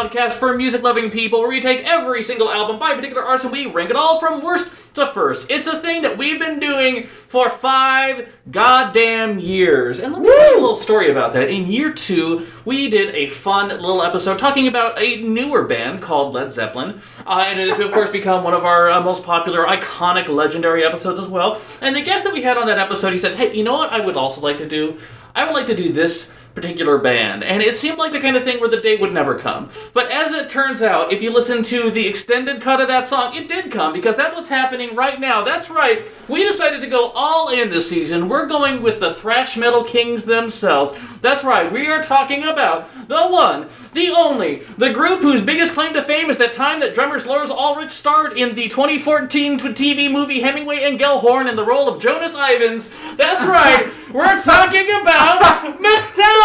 podcast for music loving people where we take every single album by a particular artist and we rank it all from worst to first. It's a thing that we've been doing for five goddamn years. And let me tell you a little story about that. In year two, we did a fun little episode talking about a newer band called Led Zeppelin. Uh, and it has, of course, become one of our uh, most popular, iconic, legendary episodes as well. And the guest that we had on that episode, he said, Hey, you know what I would also like to do? I would like to do this particular band. And it seemed like the kind of thing where the day would never come. But as it turns out, if you listen to the extended cut of that song, it did come because that's what's happening right now. That's right. We decided to go all in this season. We're going with the thrash metal kings themselves. That's right. We are talking about the one, the only, the group whose biggest claim to fame is that time that drummers Lars Ulrich starred in the 2014 TV movie Hemingway and Gellhorn in the role of Jonas Ivens. That's right. We're talking about Metallica!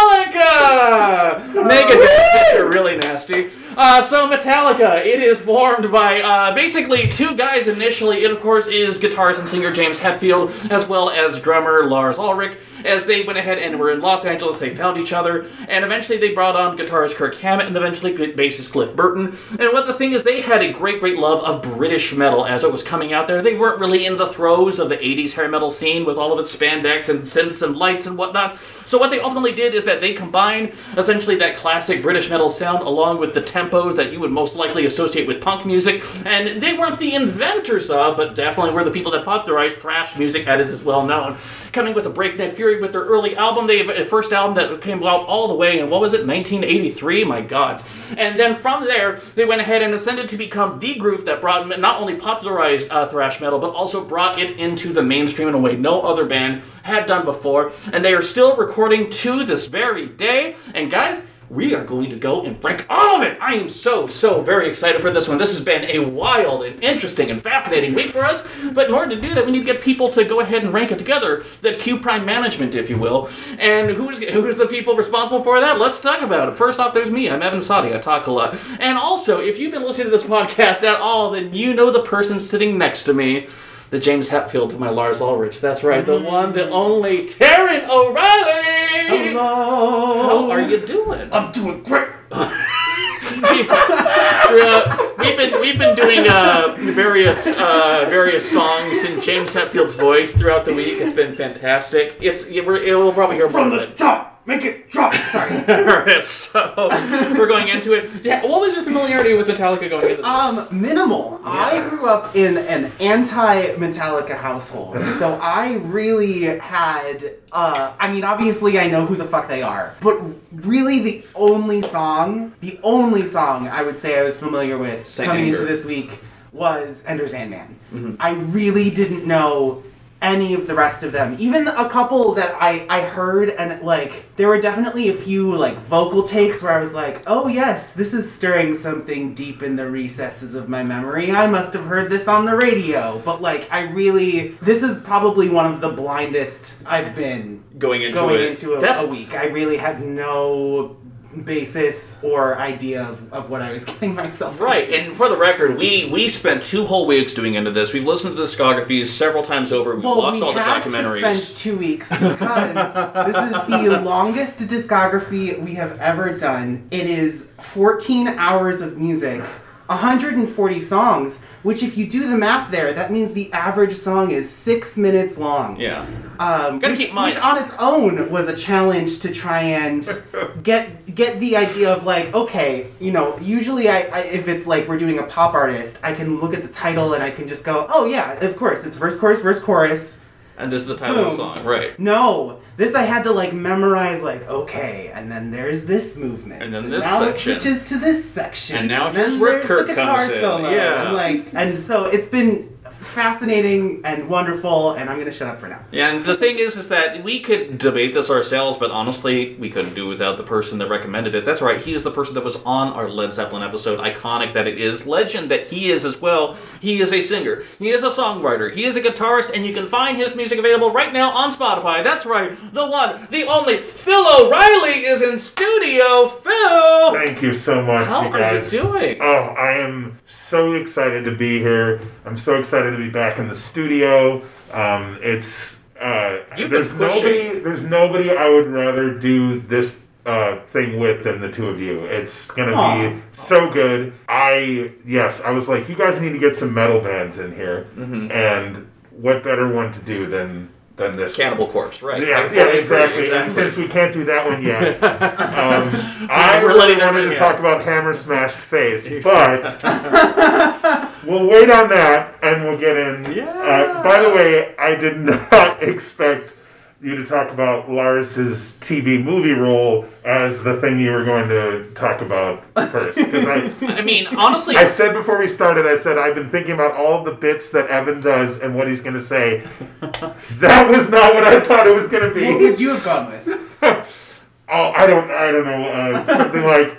Megadeth, you're really nasty. Uh, so Metallica, it is formed by uh, basically two guys initially. It of course is guitarist and singer James Hetfield, as well as drummer Lars Ulrich. As they went ahead and were in Los Angeles, they found each other, and eventually they brought on guitarist Kirk Hammett and eventually bassist Cliff Burton. And what the thing is, they had a great, great love of British metal as it was coming out there. They weren't really in the throes of the 80s hair metal scene with all of its spandex and synths and lights and whatnot. So what they ultimately did is that they combined essentially that classic British metal sound along with the tempos that you would most likely associate with punk music. And they weren't the inventors of, but definitely were the people that popularized thrash music as is well known. Coming with a breakneck fury with their early album, they have a first album that came out all the way in what was it, 1983? My God! And then from there, they went ahead and ascended to become the group that brought not only popularized uh, thrash metal, but also brought it into the mainstream in a way no other band had done before. And they are still recording to this very day. And guys, we are going to go and rank all of it. I am so, so very excited for this one. This has been a wild and interesting and fascinating week for us. But in order to do that, we need to get people to go ahead and rank it together. The Q Prime management, if you will. And who's who's the people responsible for that? Let's talk about it. First off, there's me. I'm Evan Sadi. I talk a lot. And also, if you've been listening to this podcast at all, then you know the person sitting next to me the James Hetfield to my Lars Ulrich. That's right, the one, the only Taran O'Reilly. Hello. How are you doing? I'm doing great. Uh, we've been we've been doing uh, various uh, various songs in James Hetfield's voice throughout the week. It's been fantastic. It's yeah, we're, we'll probably hear more From of the it. top, make it drop. Sorry. Alright, so we're going into it. Yeah, what was your familiarity with Metallica going into this? Um, minimal. I grew up in an anti-Metallica household, so I really had. Uh, I mean, obviously, I know who the fuck they are, but really, the only song, the only song I would say I was familiar with Saint coming Anger. into this week was Enter Sandman. I really didn't know any of the rest of them. Even a couple that I, I heard and like there were definitely a few like vocal takes where I was like, "Oh yes, this is stirring something deep in the recesses of my memory. I must have heard this on the radio." But like I really this is probably one of the blindest I've been going into going it. into a, That's a week. I really had no basis or idea of, of what I was getting myself Right, into. and for the record, we we spent two whole weeks doing into this. We've listened to the discographies several times over. We've Well, watched we all the documentaries. to spend two weeks because this is the longest discography we have ever done. It is 14 hours of music, 140 songs, which, if you do the math there, that means the average song is six minutes long. yeah, Um, Gotta which, keep in mind- which on its own was a challenge to try and get get the idea of like okay you know usually I, I if it's like we're doing a pop artist I can look at the title and I can just go oh yeah of course it's verse chorus verse chorus and this is the title of the Boom. song, right? no this I had to like memorize like okay and then there's this movement And then this now section. it switches to this section And now then here's where there's the guitar comes in. solo Yeah. and like and so it's been fascinating and wonderful, and I'm gonna shut up for now. And the thing is, is that we could debate this ourselves, but honestly, we couldn't do without the person that recommended it. That's right, he is the person that was on our Led Zeppelin episode. Iconic that it is, legend that he is as well. He is a singer, he is a songwriter, he is a guitarist, and you can find his music available right now on Spotify. That's right, the one, the only, Phil O'Reilly is in studio. Phil, Thank you so much, how you are guys. you doing? Oh, I am so excited to be here. I'm so excited to be back in the studio. Um, it's uh, You've been there's pushing. nobody there's nobody I would rather do this uh, thing with than the two of you. It's gonna Aw. be so good. I yes, I was like, you guys need to get some metal bands in here, Mm-hmm. and what better one to do than than this? one? Cannibal Corpse, right? Yeah, fully yeah, agree, exactly. And since we can't do that one yet, um, I We're really letting them wanted in, to yeah. talk about Hammer Smashed Face, but we'll wait on that and we'll get in. Yeah. Uh, by the way, I did not expect you to talk about Lars's TV movie role as the thing you were going to talk about first. Because I, I mean, honestly, I said before we started, I said I've been thinking about all the bits that Evan does and what he's going to say. That was not what I thought it was going to be. What would you have gone with? Oh, I don't, I don't know. Uh, something like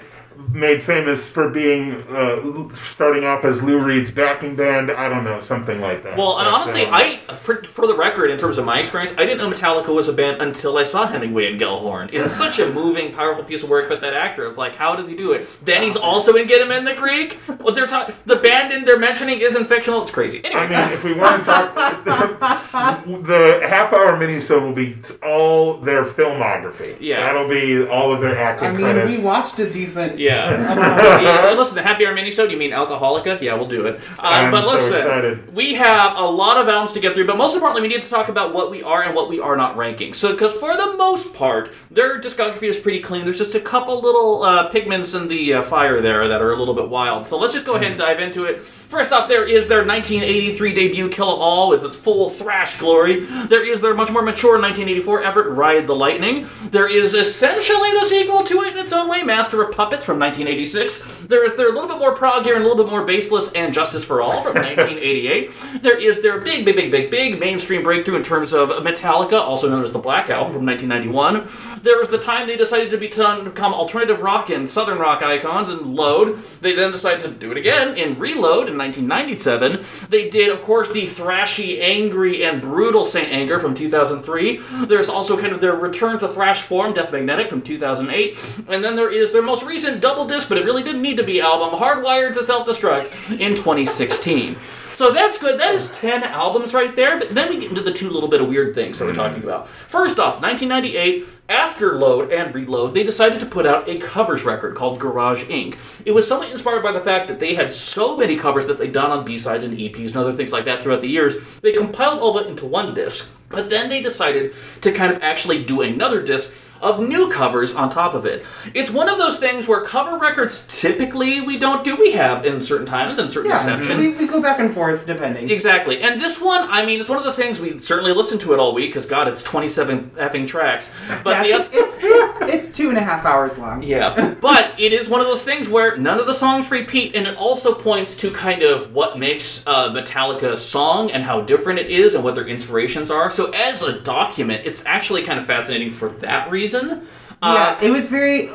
made famous for being uh, starting off as Lou Reed's backing band. I don't know, something like that. Well, and But, honestly, um, I, for for the record, in terms of my experience, I didn't know Metallica was a band until I saw Hemingway and Gellhorn. It is such a moving, powerful piece of work, but that actor, I was like, how does he do it? Then he's also in Get Him in the Greek. What they're talking, the band in they're mentioning isn't fictional. It's crazy. Anyway, I mean, if we want to talk, the half-hour minisode will be all their filmography. Yeah. that'll be all of their acting I mean, credits. we watched a decent. yeah. yeah. Listen, the Happy Hour minisode. You mean Alcoholica? Yeah, we'll do it. Uh, but so listen, excited. we have a lot of albums to get through, but most importantly, we need to talk about what we are and what we are not ranking. So, because for the most part, their discography is pretty clean. There's just a couple little uh, pigments in the uh, fire there that are a little bit wild. So let's just go ahead and dive into it. First off, there is their 1983 debut, Kill 'Em All, with its full thrash glory. There is their much more mature 1984 effort, Ride the Lightning. There is essentially the sequel to it in its own way, Master of Puppets from 1986. There is their little bit more prog here and a little bit more baseless and Justice for All from 1988. There is their big, big, big, big, big mainstream breakthrough in terms of Metallica, also known as the Black Album from 1991. There was the time they decided to become, become alternative rock and southern rock icons and Load. They then decided to do it again in Reload in 1997. They did, of course, the thrashy, angry, and brutal Saint Anger from 2003. There's also kind of their return to thrash form, Death Magnetic from 2008. And then there is their most recent double disc, but it really didn't need to be album, Hardwired to Self Destruct in 2016. So that's good. That is 10 albums right there. But then we get into the two little bit of weird things that we're mm-hmm. talking about. First off, 1998, after Load and Reload, they decided to put out a covers record called Garage Inc. It was somewhat inspired by the fact that they had so many covers that they'd done on B-sides and EPs and other things like that throughout the years. They compiled all that into one disc. But then they decided to kind of actually do another disc of new covers on top of it. It's one of those things where cover records typically we don't do. We have in certain times and certain Yeah, exceptions. we, we go back and forth depending. Exactly. And this one, I mean, it's one of the things we certainly listen to it all week because God, it's 27 effing tracks. But the it's, it's, it's, it's two and a half hours long. yeah, but it is one of those things where none of the songs repeat, and it also points to kind of what makes uh, Metallica a song and how different it is and what their inspirations are. So, as a document, it's actually kind of fascinating for that reason. Uh, yeah, it was very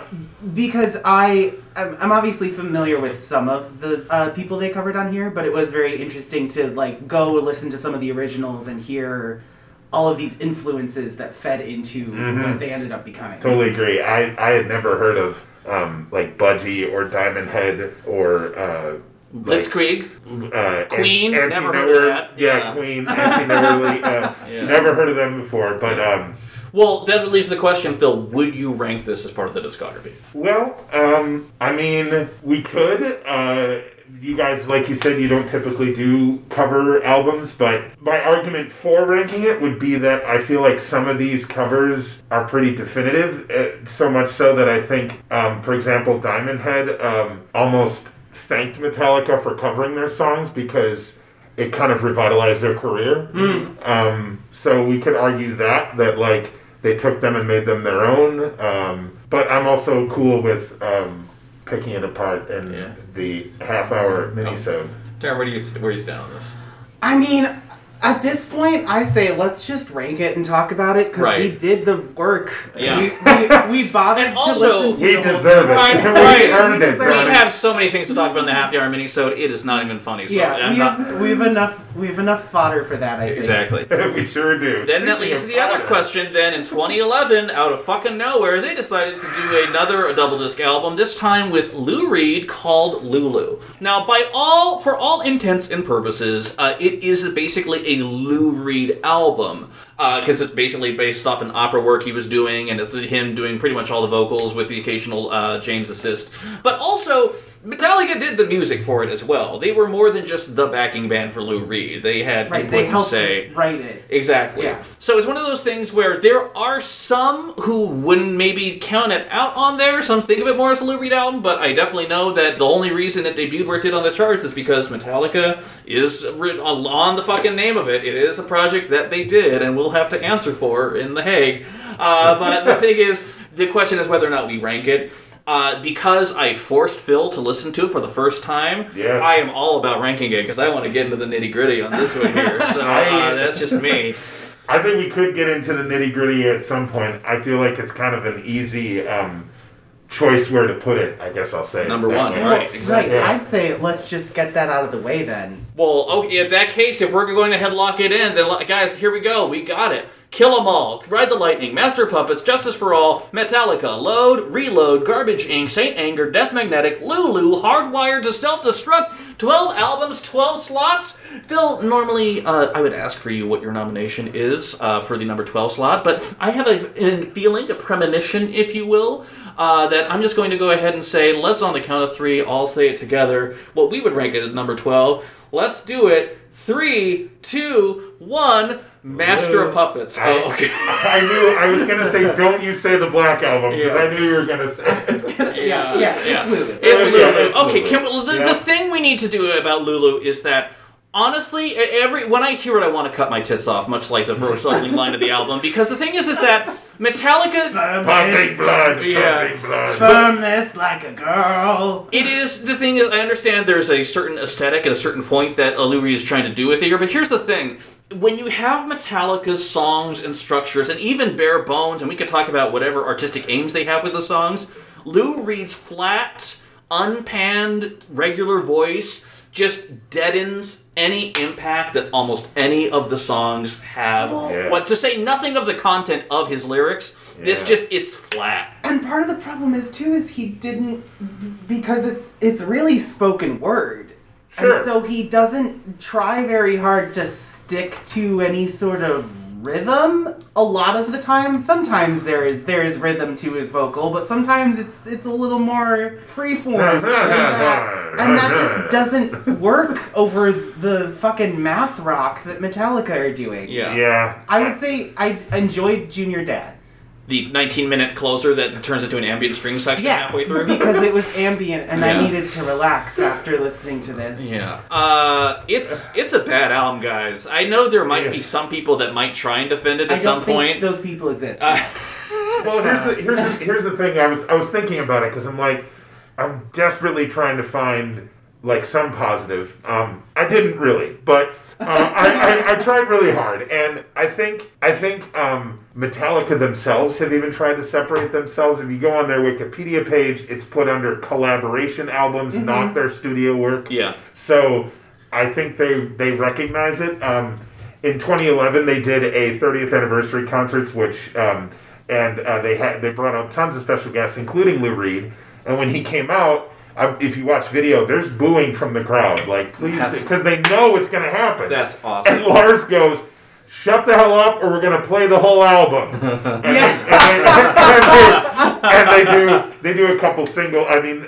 because I I'm, I'm obviously familiar with some of the uh, people they covered on here, but it was very interesting to like go listen to some of the originals and hear all of these influences that fed into Mm-hmm. what they ended up becoming. Totally agree. I, I had never heard of um, like Budgie or Diamond Head or uh, like, Blitzkrieg. uh, Queen, An- never Anti heard of Newer- that. Yeah, Yeah. Queen, Anti Neverly. Uh, Yeah. Never heard of them before, but um, Well, that leaves the question, Phil. Would you rank this as part of the discography? well, um, I mean, we could. Uh, you guys, like you said, you don't typically do cover albums, but my argument for ranking it would be that I feel like some of these covers are pretty definitive. Uh, so much so that I think, um, for example, Diamond Head um, almost thanked Metallica for covering their songs because it kind of revitalized their career. Um, so we could argue that that like they took them and made them their own. Um, but I'm also cool with um, picking it apart in Yeah. the half hour minisode. Taran, where do you where do you stand on this? I mean, at this point, I say let's just rank it and talk about it because we did the work. Yeah. We, we, we bothered And to also- listen to We the whole deserve it. Right, we right. earned it. We We have so many things to talk about in the happy hour minisode. It is not even funny. So Yeah, I'm we not- have, we have enough. We have enough fodder for that. I think. exactly. we sure do. Then that Speaking leads to the other question. Then in 2011, out of fucking nowhere, they decided to do another double disc album. This time with Lou Reed called Lulu. Now, by all for all intents and purposes, uh, it is basically a Lou Reed album because it's basically based off an opera work he was doing, and it's him doing pretty much all the vocals with the occasional uh, James assist. But also. Metallica did the music for it as well. They were more than just the backing band for Lou Reed. They had Right. input They helped say. write it. Exactly. Yeah. So it's one of those things where there are some who wouldn't maybe count it out on there. Some think of it more as a Lou Reed album, but I definitely know that the only reason it debuted where it did on the charts is because Metallica is on the fucking name of it. It is a project that they did and we'll have to answer for in The Hague. Uh, but the thing is, the question is whether or not we rank it. Uh, because I forced Phil to listen to it for the first time, Yes. I am all about ranking it because I want to get into the nitty gritty on this one here. So uh, that's just me. I think we could get into the nitty gritty at some point. I feel like it's kind of an easy um, choice where to put it. I guess I'll say Number one, way. right. Right. exactly. Yeah. I'd say let's just get that out of the way then. Well, okay, in that case, if we're going to headlock it in, then guys, here we go. We got it. Kill 'em all. Ride the Lightning. Master Puppets. Justice for All. Metallica. Load. Reload. Garbage Inc. Saint Anger. Death Magnetic. Lulu. Hardwired to Self Destruct. 12 albums, 12 slots. Phil, normally uh, I would ask for you what your nomination is uh, for the number 12 slot, but I have a, a feeling, a premonition, if you will, uh, that I'm just going to go ahead and say, let's on the count of three all say it together, what we would rank it at number 12. Let's do it. Three, two, one. Master of uh, Puppets. I, Oh, okay. I knew I was gonna say, don't you say the Black Album because Yeah. I knew you were gonna say. Gonna, yeah, yeah, it's Lulu. It's Yeah, Lulu. it's okay, Lulu. can we, the, Yeah. the thing we need to do about Lulu is that honestly, every when I hear it, I want to cut my tits off, much like the first opening line of the album. Because the thing is, is that Metallica. Pumping blood, Yeah. pumping blood. Firm this like a girl. It is the thing is I understand there's a certain aesthetic at a certain point that Lou Reed is trying to do with it here, but here's the thing. When you have Metallica's songs and structures, and even bare bones, and we could talk about whatever artistic aims they have with the songs, Lou Reed's flat, unpanned, regular voice just deadens any impact that almost any of the songs have. Yeah. What to say nothing of the content of his lyrics, it's just it's flat. And part of the problem is too is he didn't because it's it's really spoken word. Sure. And so he doesn't try very hard to stick to any sort of rhythm a lot of the time. Sometimes there is there is rhythm to his vocal, but sometimes it's it's a little more freeform. Uh-huh. and, that, and that uh-huh. just doesn't work over the fucking math rock that Metallica are doing. Yeah. Yeah. I would say I enjoyed Junior Dad. The 19 minute closer that turns into an ambient string section Yeah, halfway through. because it was ambient and Yeah. I needed to relax after listening to this. yeah, uh, it's it's a bad album, guys. I know there might be some people that might try and defend it I at don't some think point. those people exist. Uh, Well, here's the here's the, here's the thing. I was I was thinking about it because I'm like, I'm desperately trying to find like some positive. Um, I didn't really, but uh, I, I I tried really hard, and I think I think um, Metallica themselves have even tried to separate themselves. If you go on their Wikipedia page, it's put under collaboration albums, not their studio work. yeah, So I think they they recognize it. Um, in 2011, they did a 30th anniversary concerts, which um, and uh, they had they brought out tons of special guests, including Lou Reed. And when he came out, uh, if you watch video, there's booing from the crowd, like please, because they know it's going to happen. that's awesome. and. Lars goes. Shut the hell up, or we're gonna play the whole album. and, yeah. and they, and they do they do a couple single. I mean,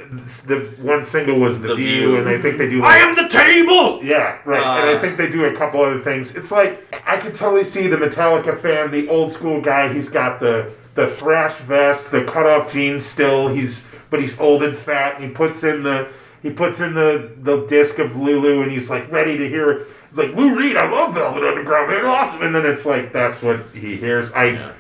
the one single was the, The view, View. and I think they do. I am the table. yeah, right. and Uh, I think they do a couple other things. It's like I could totally see the Metallica fan, the old school guy. He's got the the thrash vest, the cut off jeans. Still, he's but he's old and fat. And he puts in the he puts in the the disc of Lulu, and he's like ready to hear. It's like Lou Reed, I love Velvet Underground, man, awesome. And then it's like that's what he hears. I. Yeah.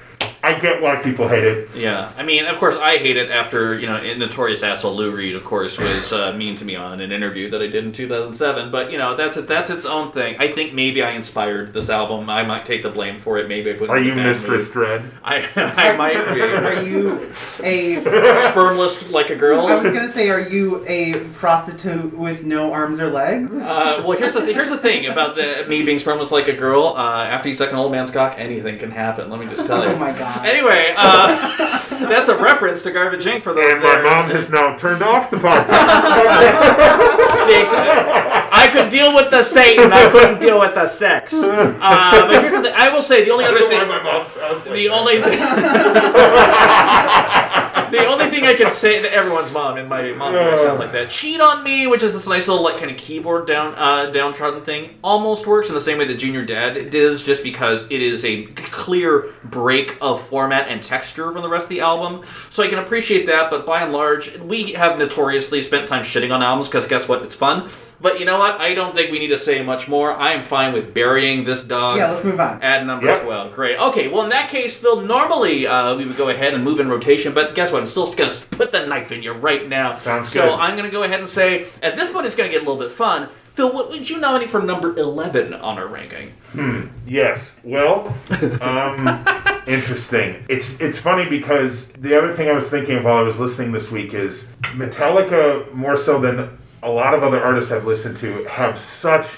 I get why people hate it. Yeah, I mean, of course, I hate it after you know, notorious asshole Lou Reed, of course, was uh, mean to me on an interview that I did in 2007. But you know, that's it. that's its own thing. I think maybe I inspired this album. I might take the blame for it. Maybe I put. Are you Mistress mood. Dread? I I might be Are you a? spermless like a girl. I was gonna say, are you a prostitute with no arms or legs? Uh, well, here's the th- here's the thing about the me being spermless like a girl. Uh, after you suck an old man's cock, anything can happen. Let me just tell you. Oh my god. Anyway, uh, that's a reference to Garbage Inc. for those And my there. mom has now turned off the podcast. I could deal with the Satan. I couldn't deal with the sex. Uh, but here's the thing. I will say the only I other don't know why thing. my mom sounds like The that. only the only thing I can say to everyone's mom and my mom sounds like that. Cheat on me, which is this nice little like kind of keyboard down uh, downtrodden thing, almost works in the same way that Junior Dad does, just because it is a clear break of format and texture from the rest of the album. So I can appreciate that, but by and large, we have notoriously spent time shitting on albums because guess what? It's fun. But you know what? I don't think we need to say much more. I am fine with burying this dog. Yeah, let's move on. At number Yep. 12. Great. Okay, well, in that case, Phil, normally uh, we would go ahead and move in rotation, but guess what? I'm still going to put the knife in you right now. Sounds so good. I'm going to go ahead and say, at this point, it's going to get a little bit fun. Phil, what would you nominate for number 11 on our ranking? Hmm. Yes. Well, um, interesting. It's it's funny because the other thing I was thinking of while I was listening this week is Metallica, more so than a lot of other artists I've listened to, have such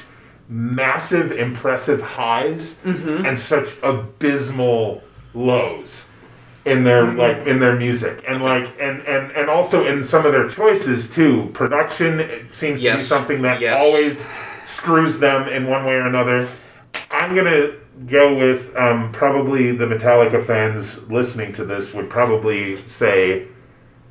massive, impressive highs and such abysmal lows in their like in their music. And like and and and also in some of their choices too. Production seems to be something that Yes. always screws them in one way or another. I'm gonna go with um, probably the metallica fans listening to this would probably say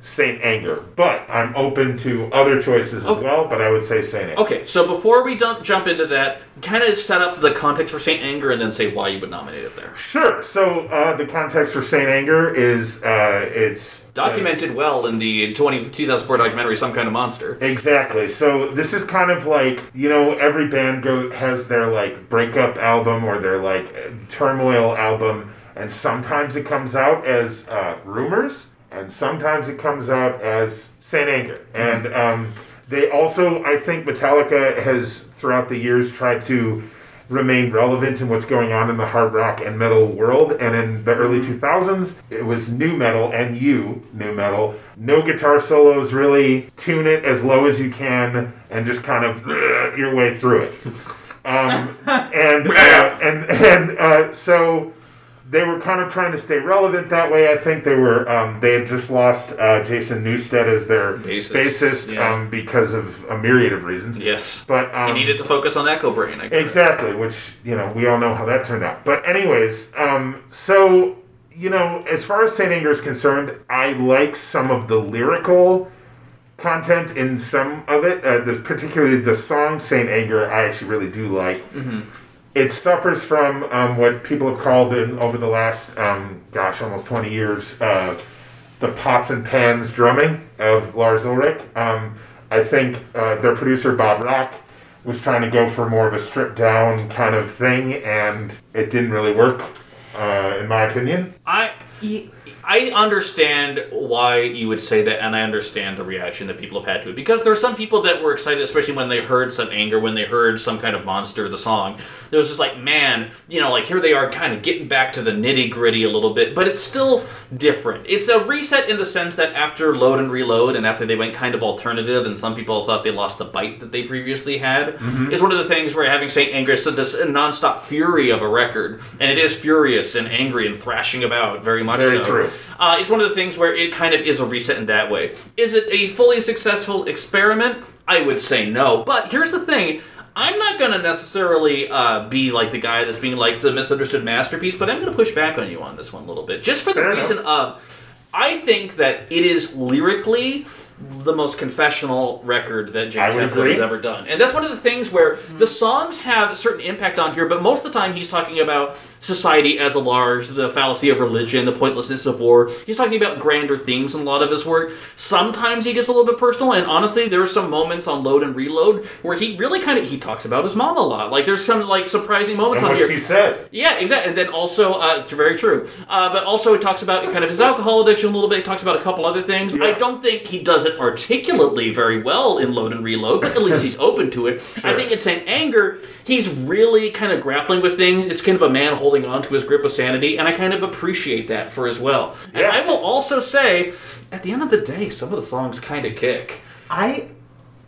saint anger but i'm open to other choices as well but i would say saint anger Okay, so before we dump, jump into that, kind of set up the context for Saint Anger and then say why you would nominate it there. sure so uh, the context for saint anger is uh, it's uh, Documented well in the 20, 2004 documentary Some Kind of Monster. Exactly. So this is kind of like you know every band go has their like breakup album or their like turmoil album, and sometimes it comes out as uh, Rumours, and sometimes it comes out as Saint Anger. And um, they also, I think, Metallica has throughout the years tried to remain relevant in what's going on in the hard rock and metal world. And in the early 2000s, it was nu metal and you, nu metal. No guitar solos, really tune it as low as you can and just kind of your way through it. Um, and, uh, and, and uh, so they were kind of trying to stay relevant that way. I think they were. Um, they had just lost uh, Jason Newsted as their Bassist, bassist, yeah. um, because of a myriad of reasons. Yes. But um, You needed to focus on Echobrain. I guess. Exactly, which you know we all know how that turned out. But anyways, um, so you know, as far as Saint Anger is concerned, I like some of the lyrical content in some of it. Uh, the, particularly the song Saint Anger, I actually really do like. It suffers from um, what people have called in over the last, um, gosh, almost twenty years, uh, the pots and pans drumming of Lars Ulrich. Um, I think uh, their producer Bob Rock was trying to go for more of a stripped down kind of thing, and it didn't really work, uh, in my opinion. I E- I understand why you would say that, and I understand the reaction that people have had to it because there are some people that were excited, especially when they heard some anger, when they heard some kind of monster, of the song. It was just like, man, you know, like here they are, kind of getting back to the nitty gritty a little bit, but it's still different. It's a reset in the sense that after Load and Reload, and after they went kind of alternative, and some people thought they lost the bite that they previously had, mm-hmm. is one of the things where having Saint Anger is this nonstop fury of a record, and it is furious and angry and thrashing about very much Very so. true. Uh, it's one of the things where it kind of is a reset in that way. Is it a fully successful experiment? I would say no. But here's the thing. I'm not going to necessarily uh, be like the guy that's being like the misunderstood masterpiece, but I'm going to push back on you on this one a little bit. Just for the Fair enough. reason of, I think that it is lyrically the most confessional record that James would Hetfield has ever done. And that's one of the things where the songs have a certain impact on here, but most of the time he's talking about society as a large, the fallacy of religion, the pointlessness of war. He's talking about grander themes in a lot of his work. Sometimes he gets a little bit personal, and honestly, there are some moments on Load and Reload where he really kind of he talks about his mom a lot. Like there's some like surprising moments And on here. she said. Yeah, exactly. And then also, uh, it's very true. Uh, but also, he talks about kind of his alcohol addiction a little bit. He talks about a couple other things. I don't think he does it articulately very well in Load and Reload, but at least he's open to it. I think in Saint Anger, he's really kind of grappling with things. It's kind of a man holding on to his grip of sanity, and I kind of appreciate that for as well. And I will also say, at the end of the day, some of the songs kind of kick. I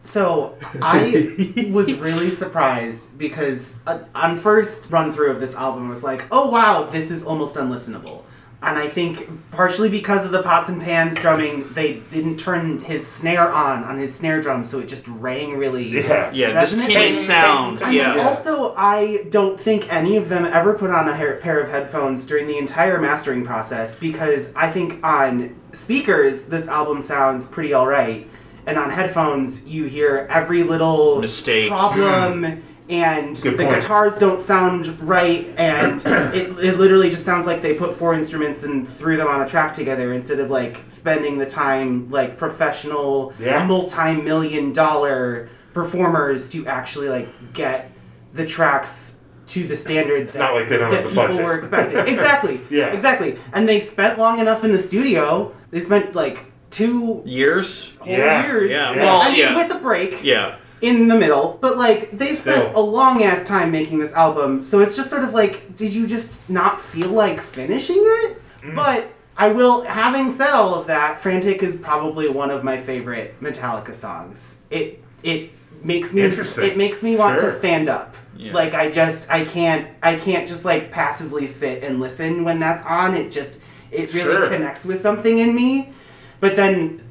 so I was really surprised because uh, on first run through of this album I was like, oh wow, this is almost unlistenable. And I think partially because of the pots and pans drumming, they didn't turn his snare on on his snare drum, so it just rang really. Yeah. Yeah, this tinny sound. And yeah. also, I don't think any of them ever put on a hair, pair of headphones during the entire mastering process because I think on speakers this album sounds pretty alright, and on headphones you hear every little Mistake. problem. And Good the point. guitars don't sound right, and it, it literally just sounds like they put four instruments and threw them on a track together instead of like spending the time like professional Yeah. multi-million dollar performers to actually like get the tracks to the standards not like they don't that have the people budget. were expecting. exactly. Yeah. Exactly. And they spent long enough in the studio. They spent like two Years? Yeah. years. Yeah. Yeah. Well, I mean, yeah. with a break Yeah. In the middle, but like they spent Still. a long ass time making this album. So it's just sort of like, did you just not feel like finishing it? Mm. But I will, having said all of that, Frantic is probably one of my favorite Metallica songs. It it makes me it makes me want to stand up. Yeah. Like I just I can't I can't just like passively sit and listen when that's on. It just it really Sure. connects with something in me. But then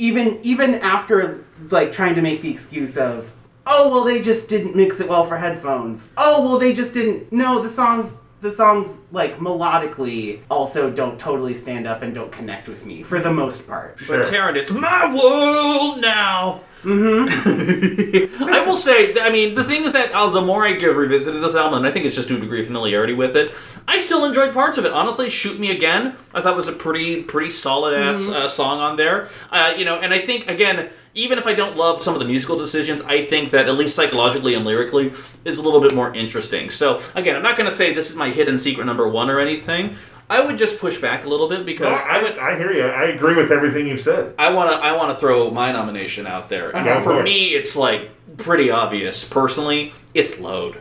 even even after like trying to make the excuse of oh well they just didn't mix it well for headphones. Oh well they just didn't no the songs the songs like melodically also don't totally stand up and don't connect with me for the most part. But Sure. Taran, it's my world now. Mm-hmm. I will say, I mean, the thing is that uh, the more I give revisited this album, and I think it's just due to degree of familiarity with it, I still enjoyed parts of it. Honestly, "Shoot Me Again" I thought was a pretty, pretty solid ass uh, song on there. Uh, you know, and I think again, even if I don't love some of the musical decisions, I think that at least psychologically and lyrically is a little bit more interesting. So again, I'm not going to say this is my hidden secret number one or anything. I would just push back a little bit because I would. I, I hear you. I agree with everything you've said. I want to I want to throw my nomination out there. And for me, it's like pretty obvious. Personally, it's load.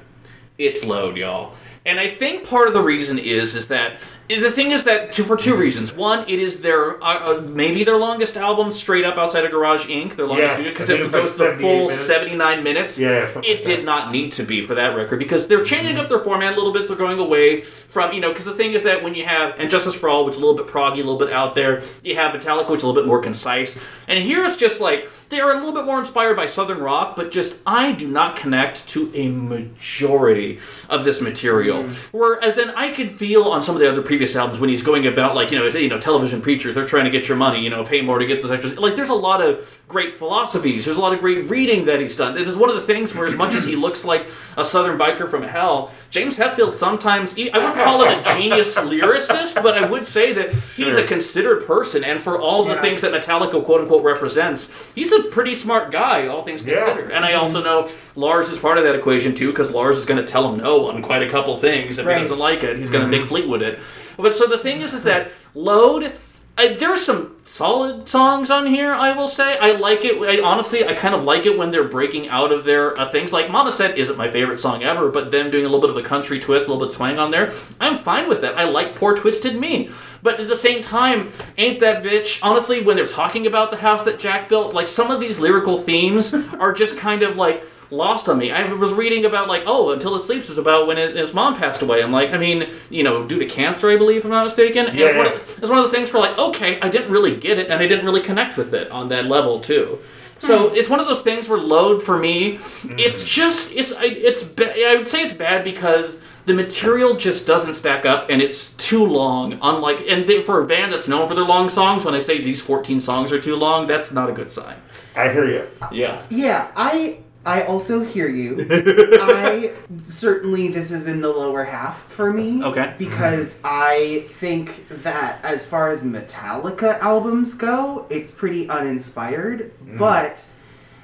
It's load, y'all. And I think part of the reason is is that the thing is that two, for two reasons. One, it is their uh, uh, maybe their longest album straight up outside of Garage Inc. Their longest Yeah, because it think goes like the full minutes. 79 minutes. Yeah, something it like did not need to be for that record because they're changing up their format a little bit. They're going away from you know because the thing is that when you have and Justice for All, which is a little bit proggy, a little bit out there, you have Metallica, which is a little bit more concise, and here it's just like they are a little bit more inspired by Southern rock, but just I do not connect to a majority of this material. Mm. Whereas then I could feel on some of the other previous albums when he's going about like you know you know television preachers, they're trying to get your money, you know, pay more to get those extras. Like there's a lot of great philosophies. There's a lot of great reading that he's done. It is one of the things where as much as he looks like a Southern biker from hell, James Hetfield sometimes I wouldn't call him a genius lyricist, but I would say that he's a considered person, and for all the Yeah. things that Metallica quote unquote represents, he's a pretty smart guy, all things Yeah. considered. And I mm-hmm. also know Lars is part of that equation too, because Lars is going to tell him no on quite a couple things if Right. he doesn't like it. He's going to Big Fleetwood it. But so the thing is, is that Load. I, there's some solid songs on here. I will say I like it. I, honestly, I kind of like it when they're breaking out of their uh, things. Like Mama said, isn't my favorite song ever, but them doing a little bit of a country twist, a little bit of twang on there. I'm fine with that. I like Poor Twisted Me, but at the same time, ain't that bitch? Honestly, when they're talking about the house that Jack built, like some of these lyrical themes are just kind of like lost on me. I was reading about like, oh, Until It Sleeps is about when his, his mom passed away. I'm like, I mean, you know, due to cancer, I believe, if I'm not mistaken. And it's, one Yeah. of, it's one of the things where like, okay, I didn't really get it, and I didn't really connect with it on that level too. So hmm. it's one of those things where load for me, hmm. it's just it's I- it's I would say it's bad because the material just doesn't stack up and it's too long. Unlike and they, for a band that's known for their long songs, when they say these 14 songs are too long, that's not a good sign. I hear you. Yeah. Yeah, I I also hear you. I certainly this is in the lower half for me. Okay. Because I think that as far as Metallica albums go, it's pretty uninspired. Mm. But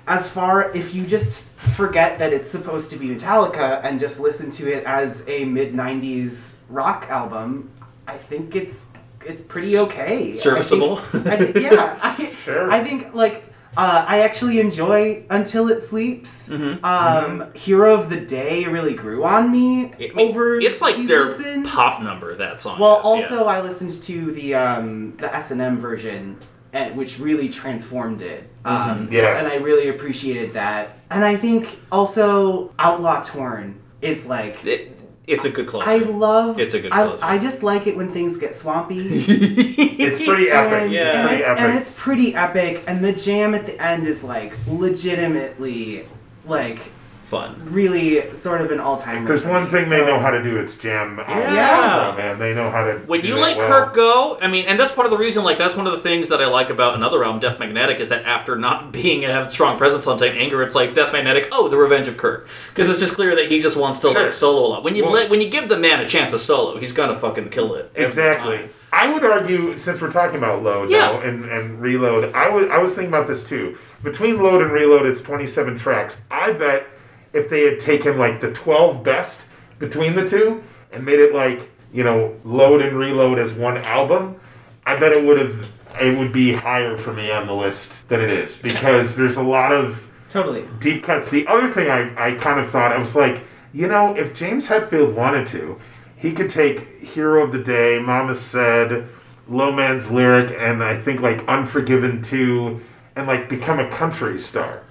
as far if you just forget that it's supposed to be Metallica and just listen to it as a mid '90s rock album, I think it's it's pretty okay. I think- Serviceable? I think- yeah, I, Sure. I think like uh, I actually enjoy Until It Sleeps. Mm-hmm. Um, Hero of the Day really grew on me It- over. it's like these their listens. pop number that song. Well, is, also yeah. I listened to the um, the S and M version, and, which really transformed it. Um, Yes. and I really appreciated that. And I think also Outlaw Torn is like It- it's a good closer. I love. It's a good I, closer. I just like it when things get swampy. It's pretty epic. And, Yeah. and, Pretty it's, and it's pretty epic, and the jam at the end is like legitimately, like fun. really sort of an all-time. There's one thing they know how to do. It's jam. Yeah. man. They know how to. When do you let well. Kirk go, I mean, and that's part of the reason. Like, that's one of the things that I like about another album, Death Magnetic, is that after not being uh, a strong presence on Saint Anger, it's like Death Magnetic. Oh, the Revenge of Kirk, because it's just clear that he just wants to Sure. like solo a lot. When you Well- let, when you give the man a chance to solo, he's gonna fucking kill it. Exactly. time. I would argue, since we're talking about load Yeah. now and, and reload, I was I was thinking about this too. Between load and reload, it's 27 tracks. I bet if they had taken like the 12 best between the two and made it like you know load and reload as one album, I bet it would have it would be higher for me on the list than it is because there's a lot of totally. deep cuts. The other thing I, I kind of thought, I was like, you know, if James Hetfield wanted to, he could take Hero of the Day, Mama Said, Low Man's Lyric, and I think like Unforgiven 2, and like become a country star.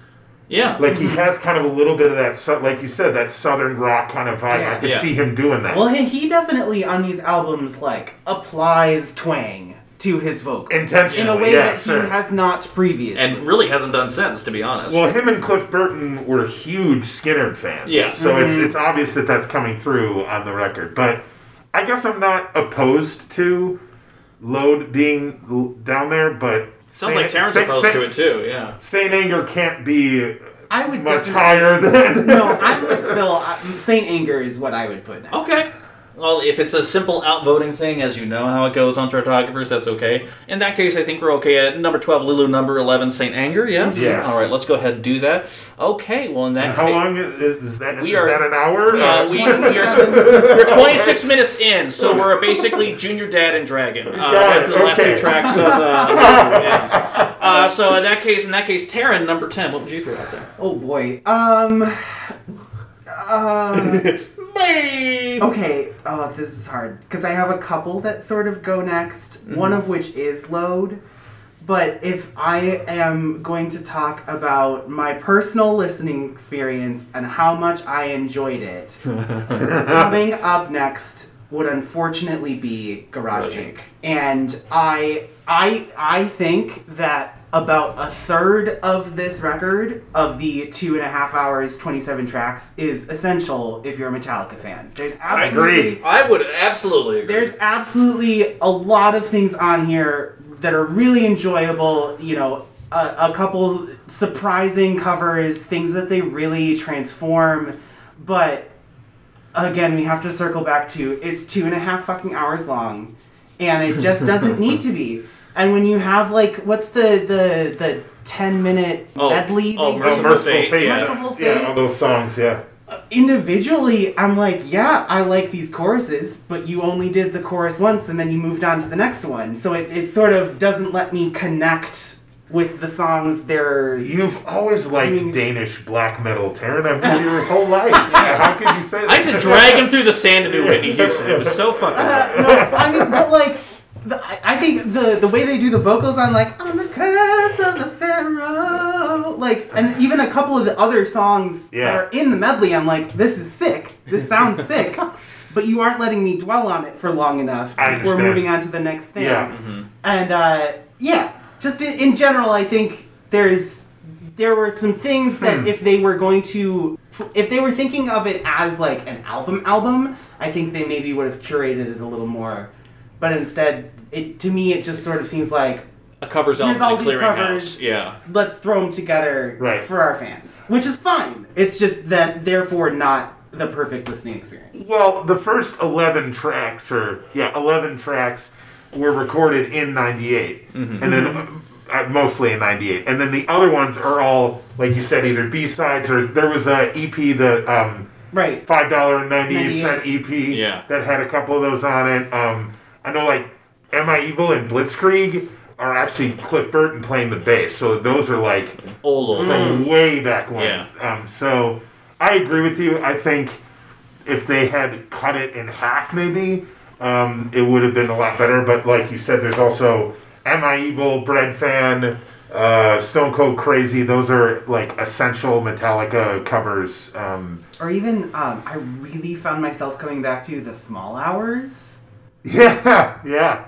Yeah. Like he has kind of a little bit of that, sou- like you said, that southern rock kind of vibe. I Yeah. could Yeah. see him doing that. Well, he, he definitely on these albums like applies twang to his vocal in a way yeah, that he has not previously. and really hasn't done since, to be honest. Well, him and Cliff Burton were huge Skynyrd fans. Yeah. So it's mm-hmm. it's obvious that that's coming through on the record. But I guess I'm not opposed to Load being down there, but Sounds like Terrence opposed to it too. Yeah. Saint Anger can't be I would much definitely- higher than. no, I'm with Phil. I- uh, Saint Anger is what I would put next. Okay. Well, if it's a simple outvoting thing, as you know how it goes on Chartographers, that's okay. In that case, I think we're okay at number 12, Lulu, number 11, St. Anger, yes? Yes. All right, let's go ahead and do that. Okay, well, in that How case. long is, is that? We is are- that an hour? Uh, we, we are, we're 26 minutes in, so we're basically Junior Dad and Dragon. Uh, Got that's it, the last okay. two tracks of uh, yeah. uh, So in that case, in that case, Taran, number 10, what would you throw out there? Oh boy. Um. Uh, Babe! okay. Oh, this is hard because I have a couple that sort of go next. Mm-hmm. One of which is load. But if I am going to talk about my personal listening experience and how much I enjoyed it, coming up next would unfortunately be Garage Inc. And I I I think that about a third of this record of the two and a half hours, twenty seven tracks is essential if you're a Metallica fan. There's absolutely agree. I would absolutely agree. there's absolutely a lot of things on here that are really enjoyable. You know, a, a couple surprising covers, things that they really transform. But again, we have to circle back to it's two and a half fucking hours long, and it just doesn't need to be. And when you have like, what's the the the ten minute Oh, medley? oh, they Mercyful do? Mercyful Fate, Fate. yeah. Mercyful Yeah, Fate. all those songs. Yeah. Uh, individually i'm like yeah i like these choruses but you only did the chorus once and then you moved on to the next one so it, it sort of doesn't let me connect with the songs they're You've always liked mean- Danish black metal, Taran. I've known your whole life. Yeah, how could you say that? I had to drag him through the sand to do Whitney Houston. It was so fucking uh, hard. no, I mean, but like, the, I I think the the way they do the vocals on like "I'm the curse of the pharaoh," like, and even a couple of the other songs Yeah. that are in the medley, I'm like, this is sick. This sounds sick. But you aren't letting me dwell on it for long enough I before understand. moving on to the next thing. Yeah. And uh, yeah, just in, in general, I think there's there were some things that Hmm. if they were going to if they were thinking of it as like an album album i think they maybe would have curated it a little more but instead it to me it just sort of seems like A covers album here's all these covers house. Yeah. let's throw them together Right. for our fans which is fine it's just that therefore not the perfect listening experience Well, the first 11 tracks, or yeah, 11 tracks were recorded in 98. And then uh, mostly in 98. And then the other ones are all, like you said, either B-sides or there was a EP, the um, right $5.98 EP Yeah. that had a couple of those on it. Um, I know, like, Am I Evil and Blitzkrieg are actually Cliff Burton playing the bass. So those are like Old old. from way back when. Yeah. Um, so I agree with you. I think if they had cut it in half, maybe um, it would have been a lot better. But like you said, there's also Am I Evil, Breadfan, uh, Stone Cold Crazy. Those are like essential Metallica covers. Um, or even um, i really found myself coming back to the small hours yeah, yeah.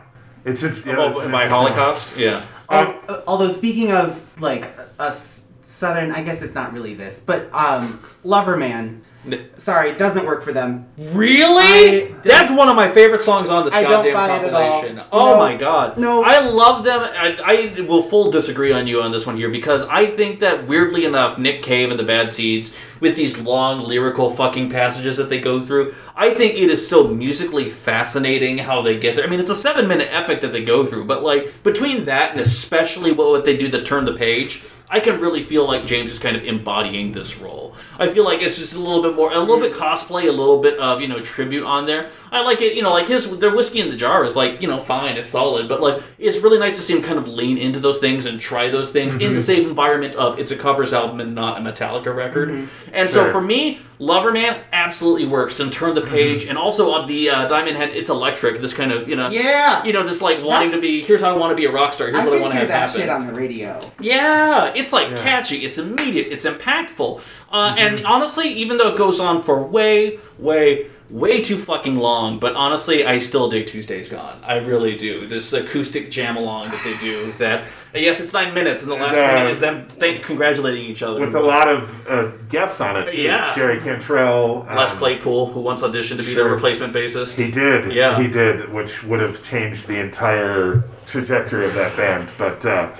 It's a, yeah, Oh, it's an by interesting Holocaust. Yeah. Um, Al- although speaking of like a s- southern, I guess it's not really this, but um, Loverman. N- Sorry, it doesn't work for them. Really? That's one of my favorite songs on this I don't goddamn buy it at all. compilation. Oh No. my god. No. I love them. I, I will full disagree on you on this one here because I think that weirdly enough, Nick Cave and the Bad Seeds, with these long lyrical fucking passages that they go through, I think it is still musically fascinating how they get there. I mean, it's a seven minute epic that they go through, but like between that and especially what, what they do to turn the page. I can really feel like James is kind of embodying this role. I feel like it's just a little bit more, a little bit cosplay, a little bit of you know tribute on there. I like it, you know, like his their whiskey in the jar is like you know fine, it's solid, but like it's really nice to see him kind of lean into those things and try those things in the mm-hmm. same environment of it's a covers album and not a Metallica record. Mm-hmm. And so for me, Loverman absolutely works and turn the page, and also on the uh, Diamond Head, it's electric. This kind of you know. Yeah, You know, this like wanting to be. Here's how I want to be a rock star. Here's I what I want to have that happen. shit on the radio. Yeah, it's like Yeah. catchy, it's immediate, it's impactful. Uh, And honestly, even though it goes on for way, way, way too fucking long, but honestly, I still dig Tuesday's Gone. I really do. This acoustic jam along that they do. That yes, it's nine minutes, and the last And, uh, minute is them thank congratulating each other. with a lot of uh, guests on it. Too. Yeah. Jerry Cantrell. Les um, Claypool, who once auditioned to be their replacement bassist. He did. Yeah. He did, which would have changed the entire trajectory of that band. But uh,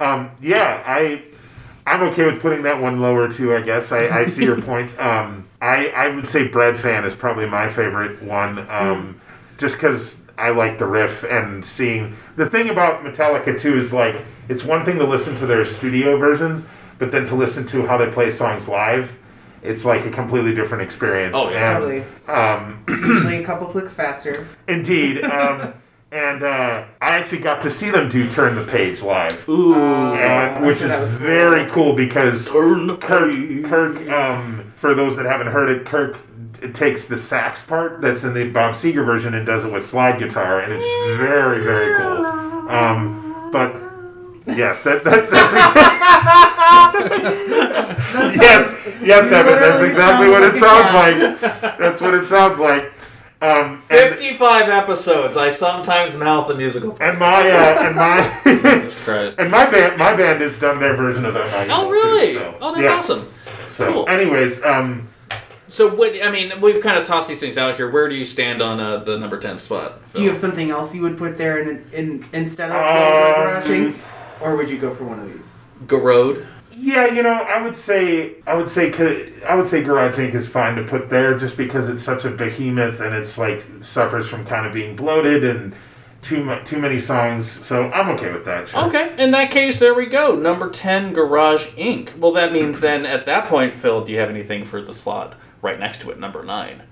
um, yeah, I I'm okay with putting that one lower too. I guess I, I see your point. Um, I I would say Breadfan is probably my favorite one, um, just because I like the riff and seeing the thing about Metallica too is like it's one thing to listen to their studio versions, but then to listen to how they play songs live. It's like a completely different experience. Oh, yeah. And, Totally. Um, It's usually a couple clicks faster. Indeed. Um, and uh, I actually got to see them do Turn the Page live, Ooh, and, which is that was cool. very cool because turn the Kirk, page. Kirk um, for those that haven't heard it, Kirk it takes the sax part that's in the Bob Seger version and does it with slide guitar, and it's very, very cool. Um, but yes, that, that, that's yes, yes, Evan, that's exactly what it sounds like. That's what it sounds like. Um, and, 55 episodes. I sometimes mouth the musical. and my uh, and my Jesus Christ. and my band my band has done their version of that. Oh, really? Oh, that's awesome. So, Cool. anyways, um, So what? I mean, we've kind of tossed these things out here. Where do you stand on uh, the number ten spot? Do you have something else you would put there in, in instead of Um, rushing, or would you go for one of these? Garode? Yeah, you know, I would say I would say I would say Garage Inc is fine to put there just because it's such a behemoth and it's like suffers from kind of being bloated and too mu- too many songs. So I'm okay with that. Sure. Okay, in that case, there we go. Number ten, Garage Inc. Well, that means then at that point, Phil, do you have anything for the slot right next to it, number nine?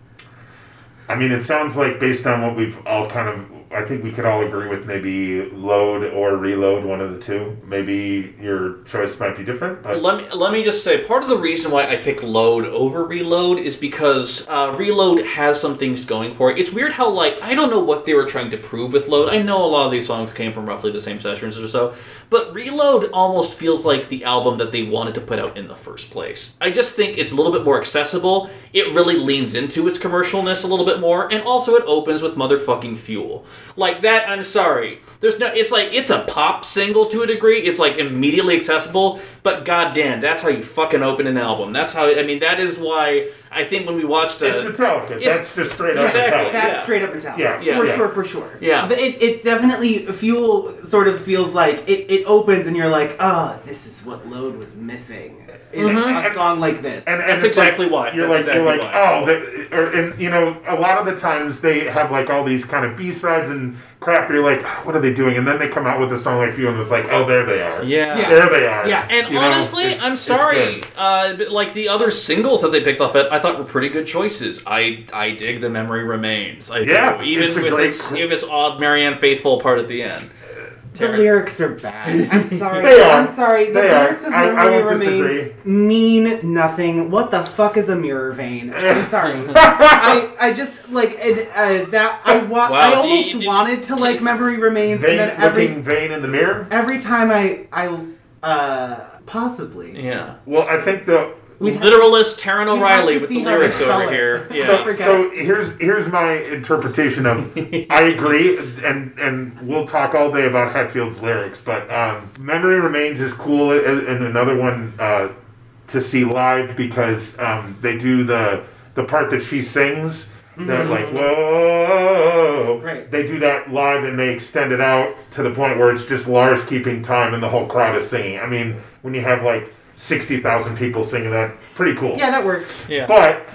I mean, it sounds like based on what we've all kind of, I think we could all agree with maybe load or reload, one of the two. Maybe your choice might be different, but Let me let me just say part of the reason why I pick load over reload is because uh, reload has some things going for it. It's weird how like I don't know what they were trying to prove with load. I know a lot of these songs came from roughly the same sessions or so, but reload almost feels like the album that they wanted to put out in the first place. I just think it's a little bit more accessible. It really leans into its commercialness a little bit more, and also it opens with motherfucking fuel. Like that, I'm sorry. There's no. It's like it's a pop single to a degree. It's like immediately accessible. But goddamn, that's how you fucking open an album. That's how. I mean, that is why I think when we watched. Uh, It's Metallica. it's- That's just straight up Exactly. Metallica. That's Yeah. straight up Metallica. Yeah, yeah, for yeah. sure, for sure. Yeah. It, it definitely fuel sort of feels like it, it opens and you're like, oh, this is what Load was missing. Is a song like this. And, and That's it's like- exactly why. You're That's like, you're like, why. oh, the, or, and you know, a lot of the times they have like all these kind of B sides and crap. You're like, "Oh, what are they doing? And then they come out with a song like "You," and it's like, oh, there they are. Yeah. Yeah. there they are. Yeah. And You honestly, it's- I'm sorry. Uh, but, like the other singles that they picked off it, I thought were pretty good choices. I I dig the memory remains. I Yeah, do. even it's with great its gr- if it's odd Marianne Faithfull part at the end. The lyrics are bad. I'm sorry. They are. I'm sorry. The They are. lyrics of I- I Memory Remains disagree. mean nothing. What the fuck is a mirror vein? I'm sorry. I, I just like it, uh, that. I wa- Wow, I almost you- wanted to like Memory Remains, Vein, and then every vein in the mirror. every time I I uh possibly Yeah. Well, I think the We'd Literalist Taran O'Reilly with the see how they lyrics over it. here. So Yeah. forget- So here's here's my interpretation of. I agree, and and we'll talk all day about Hetfield's lyrics, but um, "Memory Remains" is cool, and, and another one uh, to see live because um, they do the the part that she sings. That like whoa, Right. they do that live and they extend it out to the point where it's just Lars keeping time and the whole crowd is singing. I mean, when you have like sixty thousand people singing that, pretty cool. yeah, that works. Yeah. But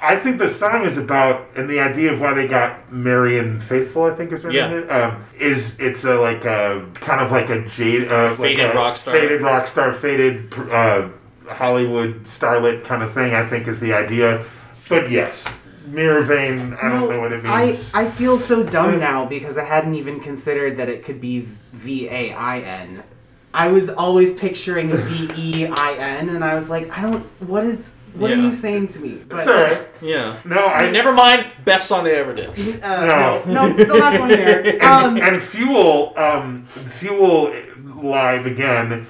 I think the song is about, and the idea of why they got Marion Faithfull, I think is her Yeah. name, um, is it's a like a kind of like a jade, uh, Faded like a rock star. faded rock star, faded uh, Hollywood starlet kind of thing. I think is the idea. But yes, mirror vein. I don't know what it means. I, means. I feel so dumb now because I hadn't even considered that it could be V A I N. I was always picturing V E I N, and I was like, I don't. What is? What are you saying to me? But it's all right. Yeah. No, I Never mind. Best song they ever did. Uh, No. no, no, still not going there. and, Um, and fuel um, fuel live again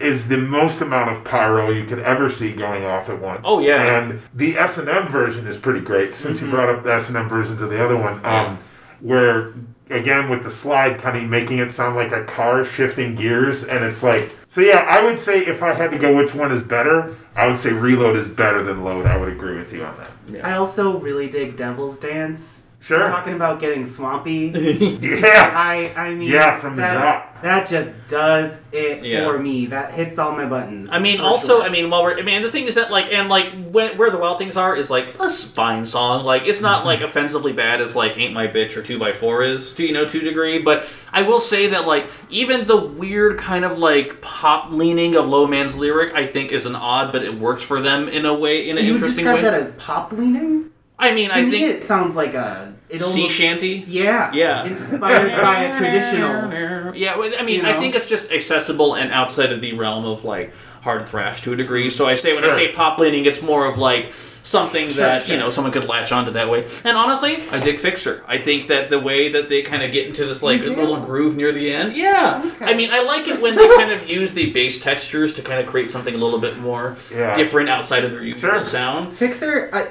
is the most amount of pyro you could ever see going off at once Oh, yeah. Mm-hmm. and the s&m version is pretty great since you brought up the s&m versions of the other one um, where again with the slide kind of making it sound like a car shifting gears and it's like so yeah i would say if i had to go which one is better i would say reload is better than load i would agree with you on that I also really dig Devil's Dance. Sure. Talking about getting swampy. yeah I I mean Yeah, from the that, drop. That just does it Yeah. for me. That hits all my buttons. I mean, also, sure. I mean, while we're, I mean, the thing is that, like, and like, when, where the wild things are is like a fine song. Like, it's not mm-hmm. like offensively bad as like "Ain't My Bitch" or "Two by 4 is, to you know, to a degree. But I will say that, like, even the weird kind of like pop leaning of Low Man's lyric, I think, is an odd, but it works for them in a way, in an you would interesting describe way. that as pop leaning. I mean, To I me, think it sounds like a it sea shanty. yeah Yeah. inspired by a traditional. Yeah, I mean, You I think it's just accessible and outside of the realm of like hard thrash to a degree. So I say when I say pop leaning, it's more of like something Sure, that sure. you know someone could latch onto that way. And honestly, I dig Fixer. I think that the way that they kind of get into this like little groove near the end, yeah. Okay. I mean, I like it when they kind of use the bass textures to kind of create something a little bit more Yeah. different outside of their usual Sure. sound. Fixer, I,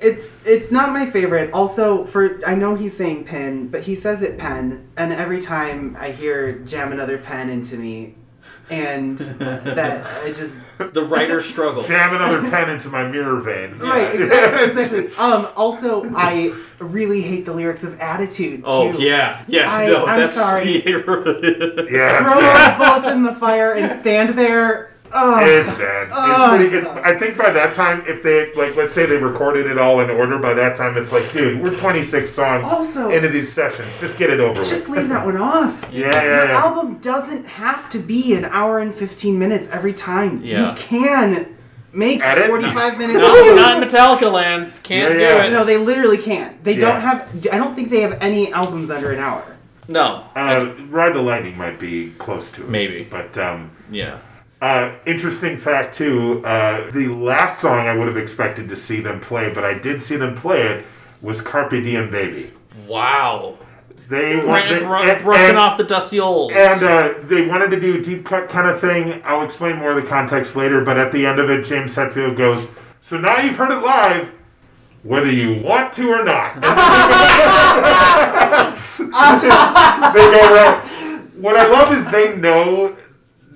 it's it's not my favorite. Also, for I know he's saying pen, but he says it pen, and every time I hear jam another pen into me, and that I just The writer struggle. jam another pen into my mirror vein right exactly, exactly. Um, also, I really hate the lyrics of Attitude. Too. Oh yeah, yeah. I- no, I'm that's sorry. yeah Throw all the bullets in the fire and stand there. Oh, It's bad. Ugh. It's pretty, it's, I think by that time, if they like, let's say they recorded it all in order. By that time, it's like, dude, we're 26 songs Also- into these sessions. Just get it over with. just with. leave that one off. Yeah, yeah, Your yeah. album doesn't have to be an hour and 15 minutes every time. Yeah. You can make Edit? 45 minutes. no, albums. not in Metallica land. Can't Yeah, yeah. do it. No, they literally can't. They Yeah. don't have. I don't think they have any albums under an hour. No. Uh, Ride the Lightning might be close to it. Maybe. But um, Yeah. Uh, interesting fact too. Uh, the last song I would have expected to see them play, but I did see them play it, was Carpe Diem Baby. Wow. They Right, wanted bro- and- broken and- off the dusty old. And uh, they wanted to do a deep cut kind of thing. I'll explain more of the context later, but at the end of it, James Hetfield goes, So now you've heard it live, whether you want to or not. they go around. What I love is they know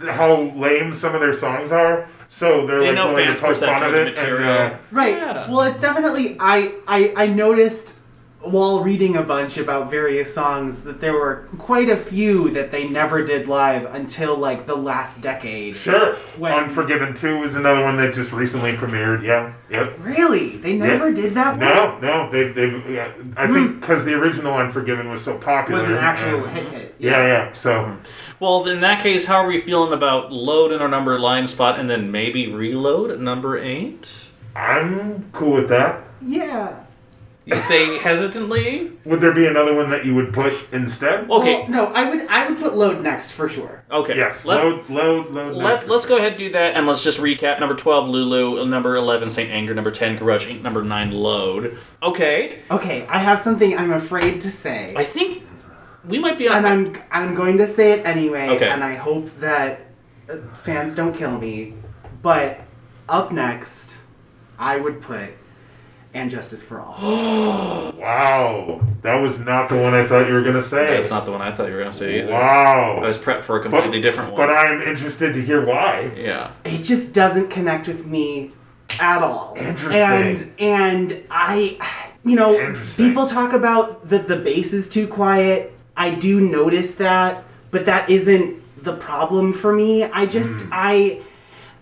how lame some of their songs are, so they're They like know willing to poke fun of of it. And, uh, Right. Yeah. Well, it's definitely I, I I noticed while reading a bunch about various songs that there were quite a few that they never did live until like the last decade. sure. When- Unforgiven 2 is another one that just recently premiered. Yeah. Yep. Really? They never did that one? No, no, they, they, yeah, I think because the original Unforgiven was so popular. Hmm. Was an actual and- hit hit. Yeah, yeah. So, Well, in that case, how are we feeling about load in our number line spot and then maybe reload at number eight? I'm cool with that. Yeah. You say hesitantly? Would there be another one that you would push instead? Okay. Well, no, I would I would put load next for sure. Okay. Yes. Let's, load, load, load. Let, let's go ahead and do that, and let's just recap. Number 12, Lulu. Number 11, St. Anger. Number 10, Garage Inc. Number 9, Load. Okay. Okay, I have something I'm afraid to say. I think we might be on... and I'm I'm going to say it anyway, Okay. and I hope that uh, fans don't kill me. But up next, I would put "And Justice for All." Wow, that was not the one I thought you were gonna say. That's not the one I thought you were going to say either. Wow. I was prepped for a completely different one. But I'm interested to hear why. yeah. it just doesn't connect with me at all. Interesting. And and I, you know, people talk about that the bass is too quiet. I do notice that, but that isn't the problem for me. I just Hmm. I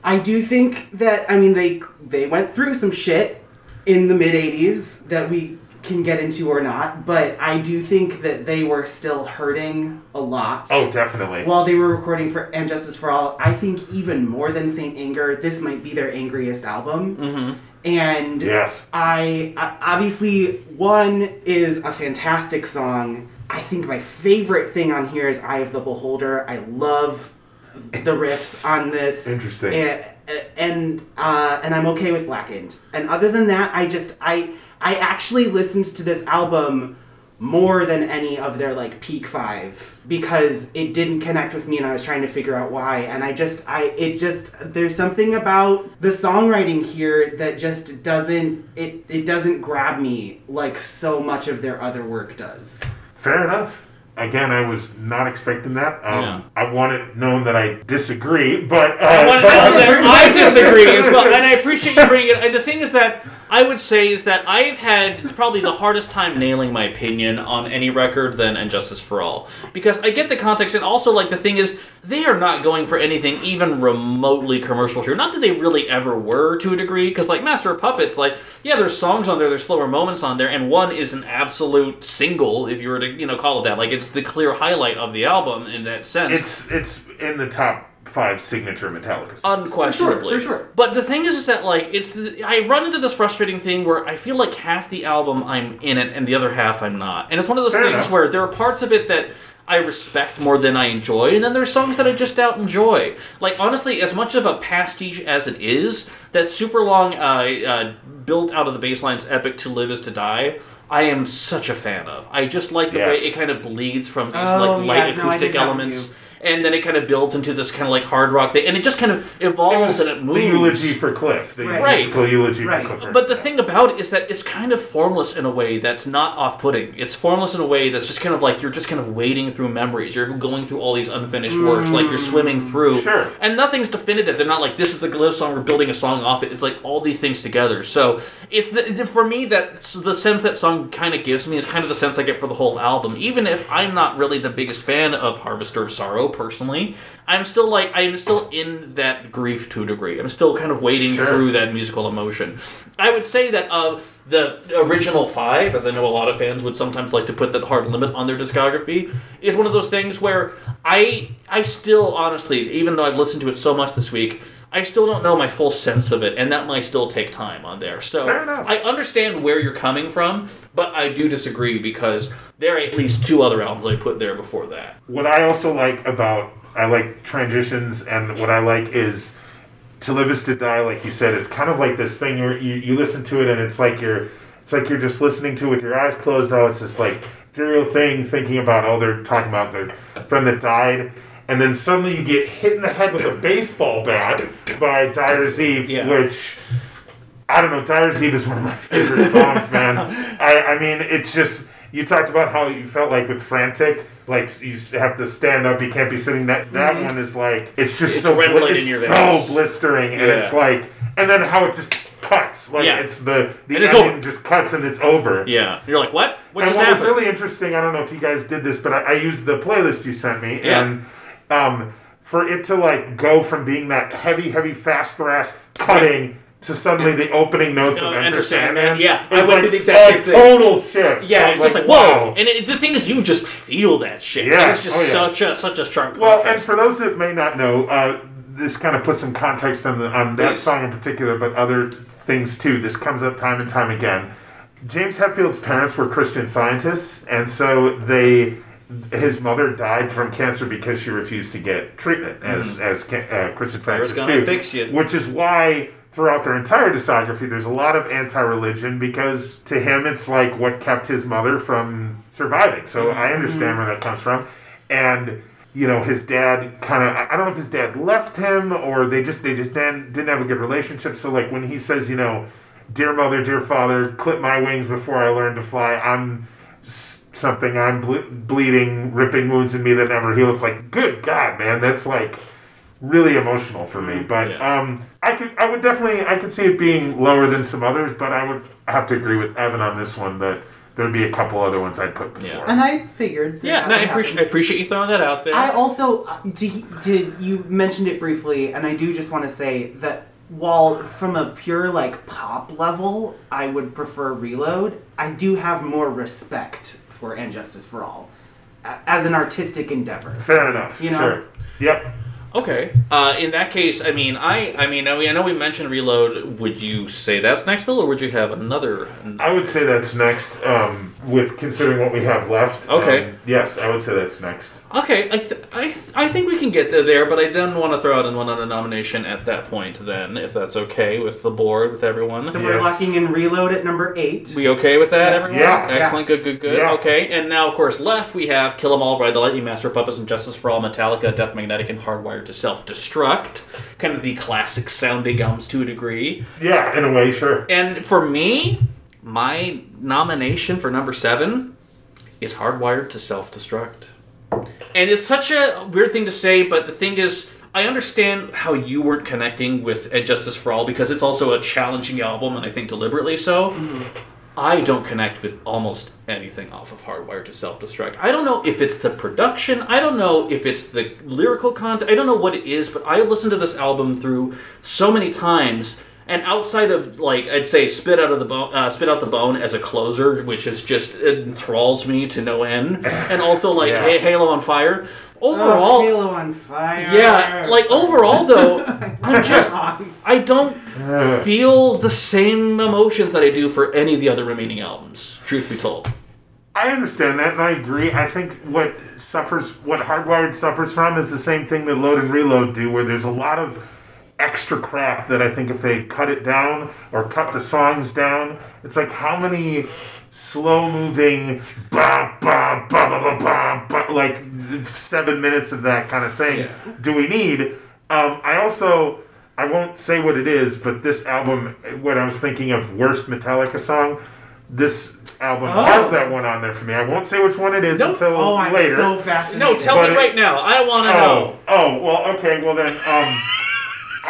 I do think that I mean they they went through some shit in the mid 80s that we can get into or not, but I do think that they were still hurting a lot Oh, definitely. while they were recording for and Justice for All, I think even more than Saint Anger, this might be their angriest album. Mm-hmm. And yes. I, I obviously one is a fantastic song. I think my favorite thing on here is Eye of the Beholder. I love the riffs on this. Interesting. And and, uh, and I'm okay with Blackened. And other than that, I just I I actually listened to this album more than any of their like peak five because it didn't connect with me and I was trying to figure out why and I just I it just there's something about the songwriting here that just doesn't it it doesn't grab me like so much of their other work does. Fair enough. Again, I was not expecting that. Um, Yeah. I want it known that I disagree, but. Uh, I, want but- that I disagree as well, and I appreciate you bringing it. And the thing is that I would say is that I've had probably the hardest time nailing my opinion on any record than "And Justice for All" because I get the context, and also like the thing is they are not going for anything even remotely commercial here. Not that they really ever were to a degree, because like Master of Puppets, like yeah, there's songs on there, there's slower moments on there, and one is an absolute single if you were to you know call it that. Like it's the clear highlight of the album in that sense. It's it's in the top five signature Metallica. songs. unquestionably For sure, for sure. but the thing is is that like it's the, i run into this frustrating thing where i feel like half the album i'm in it and the other half i'm not and it's one of those Fair things enough. where there are parts of it that I respect more than I enjoy, and then there's songs that I just out enjoy. Like honestly, as much of a pastiche as it is, that super long, uh, uh, built out of the bassline's epic "To Live Is to Die," I am such a fan of. I just like the way it kind of bleeds from these Oh, like light yeah, acoustic dig that one, elements too. And then it kind of builds into this kind of like hard rock thing, and it just kind of evolves was and it the moves. eulogy for Cliff. The Right. musical eulogy Right. for Cliff. But the thing about it is that it's kind of formless in a way that's not off-putting. It's formless in a way that's just kind of like you're just kind of wading through memories. You're going through all these unfinished works, like you're swimming mm, through. Sure. And nothing's definitive. They're not like this is the Cliff song. We're building a song off it. It's like all these things together. So it's the, the- for me that the sense that song kind of gives me is kind of the sense I get for the whole album. Even if I'm not really the biggest fan of Harvester of Sorrow personally, I'm still like I'm still in that grief to a degree. I'm still kind of wading Sure. through that musical emotion. I would say that of the original five, as I know a lot of fans would sometimes like to put that hard limit on their discography, is one of those things where I I still honestly, even though I've listened to it so much this week, I still don't know my full sense of it, and that might still take time on there. So. I understand where you're coming from, but I do disagree because there are at least two other albums I put there before that. what I also like about I like transitions, and what I like is to live is to die. Like you said, it's kind of like this thing you you listen to it, and it's like you're it's like you're just listening to it with your eyes closed. Oh, it's this like ethereal thing, thinking about oh they're talking about the friend that died. And then suddenly you get hit in the head with a baseball bat by Dyer's Eve, Yeah. which I don't know. Dyer's Eve is one of my favorite songs, man. I, I mean, it's just you talked about how you felt like with Frantic, like you have to stand up, you can't be sitting. That that mm-hmm. one is like it's just It's so red bli- light in it's so veins. blistering, and Yeah. it's like, and then how it just cuts, like Yeah. it's the the And it's ending just cuts and it's over. Yeah. You're like, what? What and just what was really interesting, I don't know if you guys did this, but I, I used the playlist you sent me, Yeah. and um, for it to like go from being that heavy, heavy, fast thrash cutting to suddenly the opening notes Uh, of Enter Sandman. Yeah, I went like through the exact a same total shift. yeah, it's was just like, whoa. wow. And it, the thing is, you just feel that shit. Yeah, it's just oh, yeah. such a such a sharp Well, and for those that may not know, uh, this kind of puts some context on, the, on that Please. song in particular, but other things too. This comes up time and time again. James Hetfield's parents were Christian scientists, and so they Mm-hmm. his mother died from cancer because she refused to get treatment mm-hmm. as as ca- uh, Christian Prayer's gonna do. fix you. Which is why throughout their entire discography, there's a lot of anti-religion because to him it's like what kept his mother from surviving. So I mm-hmm. understand where that comes from, and you know his dad kind of I don't know if his dad left him or they just they just didn't, didn't have a good relationship. So like when he says you know, dear mother, dear father, clip my wings before I learn to fly. I'm something I'm ble- bleeding, ripping wounds in me that never heal. It's like good God, man, that's like really emotional for me. But Yeah. um, I could, I would definitely, I could see it being lower than some others. But I would have to agree with Evan on this one that there would be a couple other ones I'd put before. Yeah. And I figured. that yeah, that no, I would appreciate I appreciate you throwing that out there. I also uh, did, did you mentioned it briefly, and I do just want to say that while from a pure like pop level, I would prefer Reload. I do have more respect for And Justice for All as an artistic endeavor. Fair enough. You know? Sure. Yep. Okay. Uh, in that case, I mean, I, I mean, I, mean, I know we mentioned Reload. Would you say that's next, Phil, or would you have another? I would say that's next. Um, with considering what we have left. Okay. Um, yes, I would say that's next. Okay, I, th- I, th- I think we can get there, there, but I then want to throw out in one other nomination at that point. Then, if that's okay with the board, with everyone. So we're Yes. locking in Reload at number eight. We okay with that, Yeah. everyone? Yeah. Excellent, good, good, good. Yeah. Okay, and now, of course, left we have Kill 'Em All, Ride the Lightning, Master of Puppets, and Justice for All, Metallica, Death Magnetic, and Hardwired to Self Destruct. Kind of the classic sounding albums to a degree. Yeah, in a way, sure. And for me, my nomination for number seven is Hardwired to Self Destruct. And it's such a weird thing to say, but the thing is, I understand how you weren't connecting with And Justice for All because it's also a challenging album, and I think deliberately so. Mm-hmm. I don't connect with almost anything off of Hardwired to Self Destruct. I don't know if it's the production, I don't know if it's the lyrical content, I don't know what it is, but I listened to this album through so many times. And outside of like I'd say spit out of the bone, uh, spit out the bone as a closer, which is just it enthralls me to no end, and also like Yeah. Ha- Halo on Fire. Oh, Overall, Halo on fire. yeah, like overall though, I'm just I don't feel the same emotions that I do for any of the other remaining albums. Truth be told. I understand that, and I agree. I think what suffers, what Hardwired suffers from, is the same thing that Load and Reload do, where there's a lot of extra crap that I think if they cut it down or cut the songs down, it's like how many slow moving ba ba ba ba ba ba ba like seven minutes of that kind of thing Yeah. do we need? Um, I also I won't say what it is, but this album, when I was thinking of worst Metallica song, this album Oh. has that one on there for me. I won't say which one it is Nope. until Oh, I'm later. so fascinated. No, tell But me it- right now. I want to oh, know. oh, well, okay, well then, um,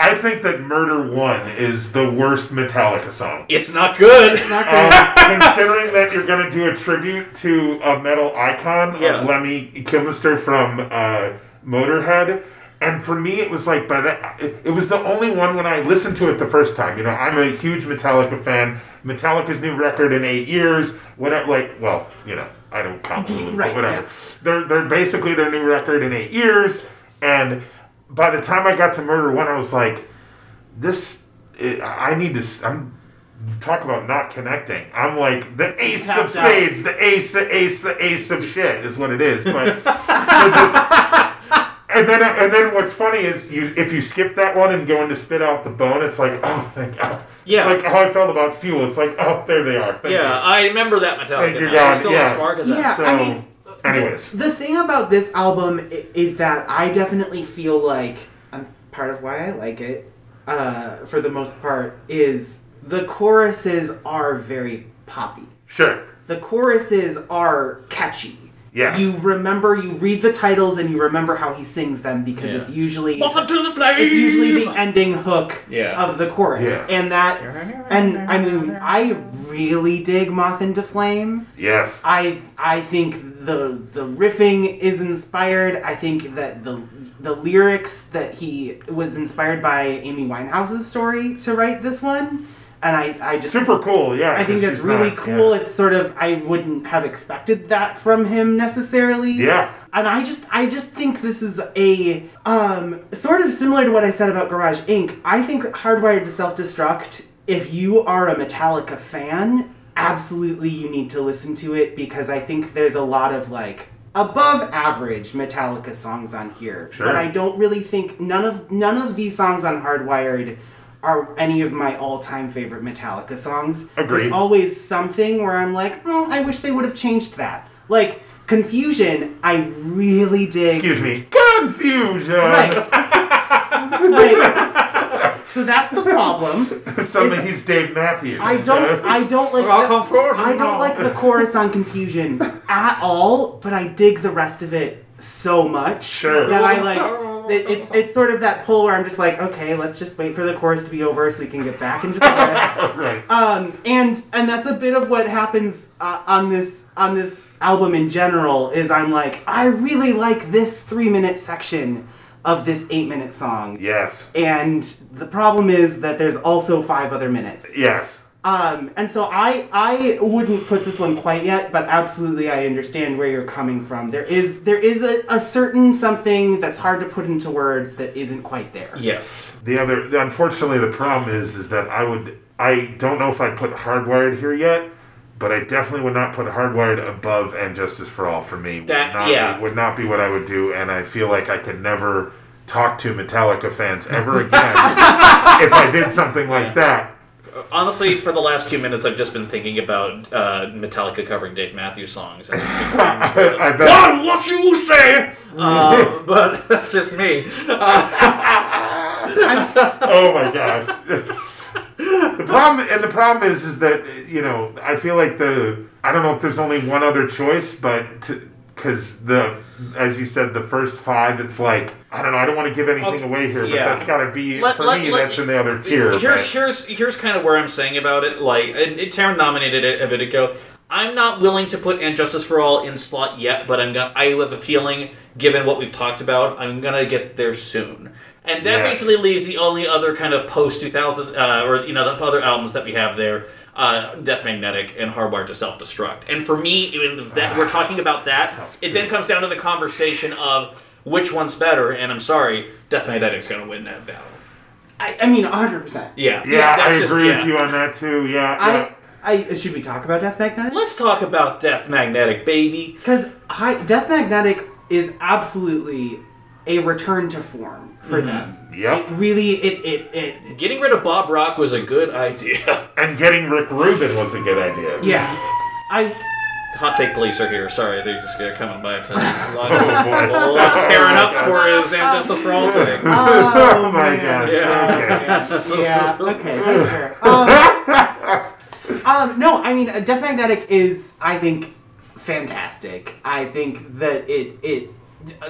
I think that Murder One is the worst Metallica song. It's not good. Not good. Um, considering that you're going to do a tribute to a metal icon, Yeah. of Lemmy Kilmister from uh, Motorhead, and for me, it was like by that, it, it was the only one when I listened to it the first time. You know, I'm a huge Metallica fan. Metallica's new record in eight years. Whatever, like, well, you know, I don't count Lulu, Right, but whatever. yeah. They're they're basically their new record in eight years, and by the time I got to Murder One, I was like, this. I I need to. s- I'm talk about not connecting. I'm like the ace of Tapped out. spades, the ace, the ace, the ace of shit is what it is. But, but this- and then and then what's funny is you if you skip that one and go into spit out the bone, it's like oh thank God. Yeah. It's like how I felt about fuel. It's like oh there they are. Thank Yeah, you. I remember that Metallica. Thank you, now. God, It's still yeah. as smart as that. Yeah, So, I mean, anyways. the, the thing about this album is that I definitely feel like um, part of why I like it, uh, for the most part, is the choruses are very poppy. Sure. the choruses are catchy. Yes. You remember, you read the titles, and you remember how he sings them because Yeah. it's usually Moth to the flame. it's usually the ending hook Yeah. of the chorus, Yeah. and that, and I mean, I really dig "Moth into Flame." Yes. I I think the the riffing is inspired. I think that the the lyrics that he was inspired by Amy Winehouse's story to write this one, and I I just Super cool, yeah. I think that's really not- cool. yeah. It's sort of I wouldn't have expected that from him necessarily. Yeah. And I just I just think this is a um sort of similar to what I said about Garage Inc. I think Hardwired to Self Destruct, if you are a Metallica fan, absolutely you need to listen to it because I think there's a lot of like above average Metallica songs on here. Sure. But I don't really think none of none of these songs on Hardwired are any of my all-time favorite Metallica songs. Agreed. There's always something where I'm like, oh, I wish they would have changed that. Like Confusion, I really dig. Excuse me. Confusion. Right. right. So that's the problem. Suddenly Is- he's Dave Matthews. I don't. I don't like. Well, The, Confusion, I don't like the chorus on Confusion at all. But I dig the rest of it so much Sure. that I like. Oh, It, it's it's sort of that pull where I'm just like, okay, let's just wait for the chorus to be over so we can get back into the riff. right. um, and and that's a bit of what happens uh, on this on this album in general. Is I'm like, I really like this three minute section of this eight minute song. yes. And the problem is that there's also five other minutes. Yes. Um, and so I I wouldn't put this one quite yet, but absolutely I understand where you're coming from. There is there is a, a certain something that's hard to put into words that isn't quite there. Yes. The other, unfortunately, the problem is, is that I would, I don't know if I'd put Hardwired here yet, but I definitely would not put Hardwired above and Justice for All for me. That- would not, yeah. would not be what I would do, and I feel like I could never talk to Metallica fans ever again if I did something like that. Honestly, for the last two minutes, I've just been thinking about uh, Metallica covering Dave Matthews songs. And it's I bet. What? What you say? Uh, but that's just me. Oh my gosh. the problem and the problem is is that you know I feel like the I don't know if there's only one other choice, but because the as you said the first five, it's like I don't know. I don't want to give anything Okay, away here, but yeah. that's got to be Let- for let- me. let- that's in the other tier. Here's but- here's here's kind of where I'm saying about it. Like, and, and nominated it a bit ago. I'm not willing to put "And Justice for All" in slot yet, but I'm gonna. I have a feeling, given what we've talked about, I'm gonna get there soon. And that Yes. basically leaves the only other kind of post 2000, uh, or you know, the other albums that we have there, uh, Death Magnetic and Hardwired to Self Destruct. And for me, if that we're talking about that, it then comes down to the conversation of which one's better. And I'm sorry, Death Magnetic's gonna win that battle. I, I mean, hundred percent. Yeah, yeah, that's I just- agree yeah. with you on that too. Yeah, yeah. I, I should we talk about Death Magnetic? Let's talk about Death Magnetic, baby. Because Death Magnetic is absolutely a return to form for them. Yep. It really, it it it Getting rid of Bob Rock was a good idea. and getting Rick Rubin was a good idea. Yeah, I Hot take police are here. Sorry, they're just uh, coming by to a lot Oh, of, boy. a lot of tearing up for his and justice for all today. Oh, my man. gosh. Yeah. Okay. yeah, okay, that's fair. Um, um, no, I mean, uh, Death Magnetic is, I think, fantastic. I think that it it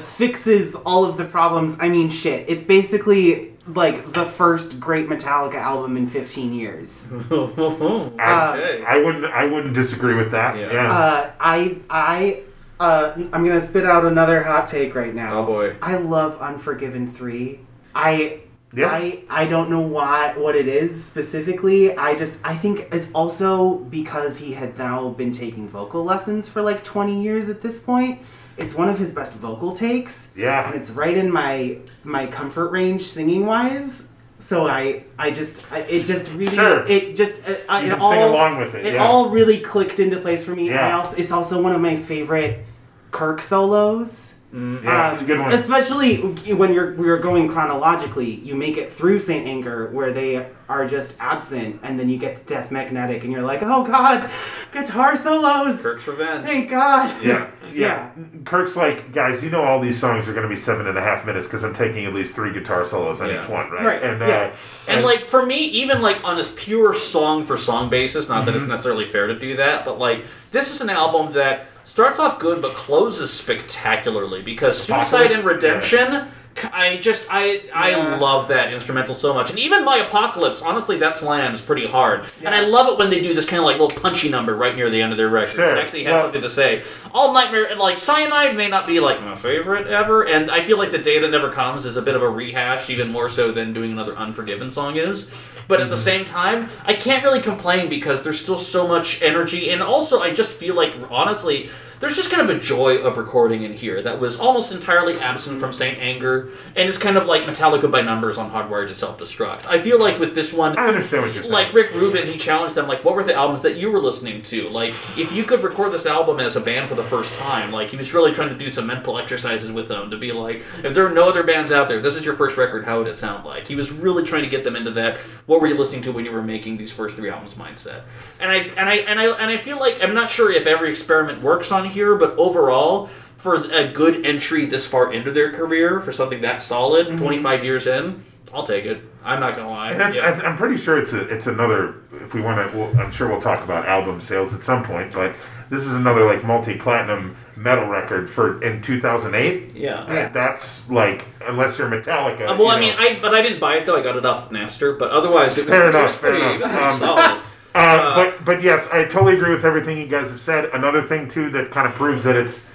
fixes all of the problems. I mean, shit, it's basically like the first great Metallica album in 15 years. I, Okay. I wouldn't. I wouldn't disagree with that. Yeah. Yeah. Uh, I I uh, I'm gonna spit out another hot take right now. Oh, boy. I love Unforgiven three. I Yeah. I I don't know why what it is specifically. I just I think it's also because he had now been taking vocal lessons for like 20 years at this point. It's one of his best vocal takes. Yeah. And it's right in my my comfort range singing wise. So I I just I, it just really Sure. it just uh, uh, it all along with it, It yeah. all really clicked into place for me. Yeah. I also it's also one of my favorite Kirk solos. Yeah, it's a good one. Especially when you're we are going chronologically, you make it through Saint Anger where they are just absent, and then you get to Death Magnetic, and you're like, oh god, guitar solos. Kirk's Revenge. Thank God. Yeah, yeah. Yeah. Kirk's like, guys, you know all these songs are going to be seven and a half minutes because I'm taking at least three guitar solos on Yeah. each one, right? Right, And, yeah. uh, And like for me, even like on this pure song for song basis, not that Mm-hmm. it's necessarily fair to do that, but like this is an album that starts off good but closes spectacularly because Suicide and? Redemption. I just I I Yeah. love that instrumental so much, and even my Apocalypse, honestly, that slams pretty hard. And I love it when they do this kind of like little punchy number right near the end of their records. Sure. It actually has Well- something to say. All Nightmare and like Cyanide may not be like my favorite ever, and I feel like the Day That Never Comes is a bit of a rehash, even more so than doing another Unforgiven song is. But at the mm-hmm. same time, I can't really complain because there's still so much energy, and also I just feel like honestly. There's just kind of a joy of recording in here that was almost entirely absent from Saint Anger, and it's kind of like Metallica by numbers on Hardwired to Self Destruct. I feel like with this one, I understand what you're saying. like Rick Rubin, he challenged them like, what were the albums that you were listening to? Like, if you could record this album as a band for the first time, like he was really trying to do some mental exercises with them to be like, if there are no other bands out there, this is your first record. How would it sound like? He was really trying to get them into that. What were you listening to when you were making these first three albums mindset? And I and I and I and I feel like I'm not sure if every experiment works on here, but overall. For a good entry this far into their career, for something that solid, 25 years in, I'll take it. I'm not gonna lie. And Yeah. I, I'm pretty sure it's a, it's another. If we want to, well, I'm sure we'll talk about album sales at some point. But this is another like multi-platinum metal record for in 2008. Yeah. Yeah. That's like unless you're Metallica. Uh, well, you I mean. I but I didn't buy it though. I got it off Napster. But otherwise, it was, Fair it enough, was fair pretty, enough. Um, solid. Uh, but but yes, I totally agree with everything you guys have said. Another thing too that kind of proves that it's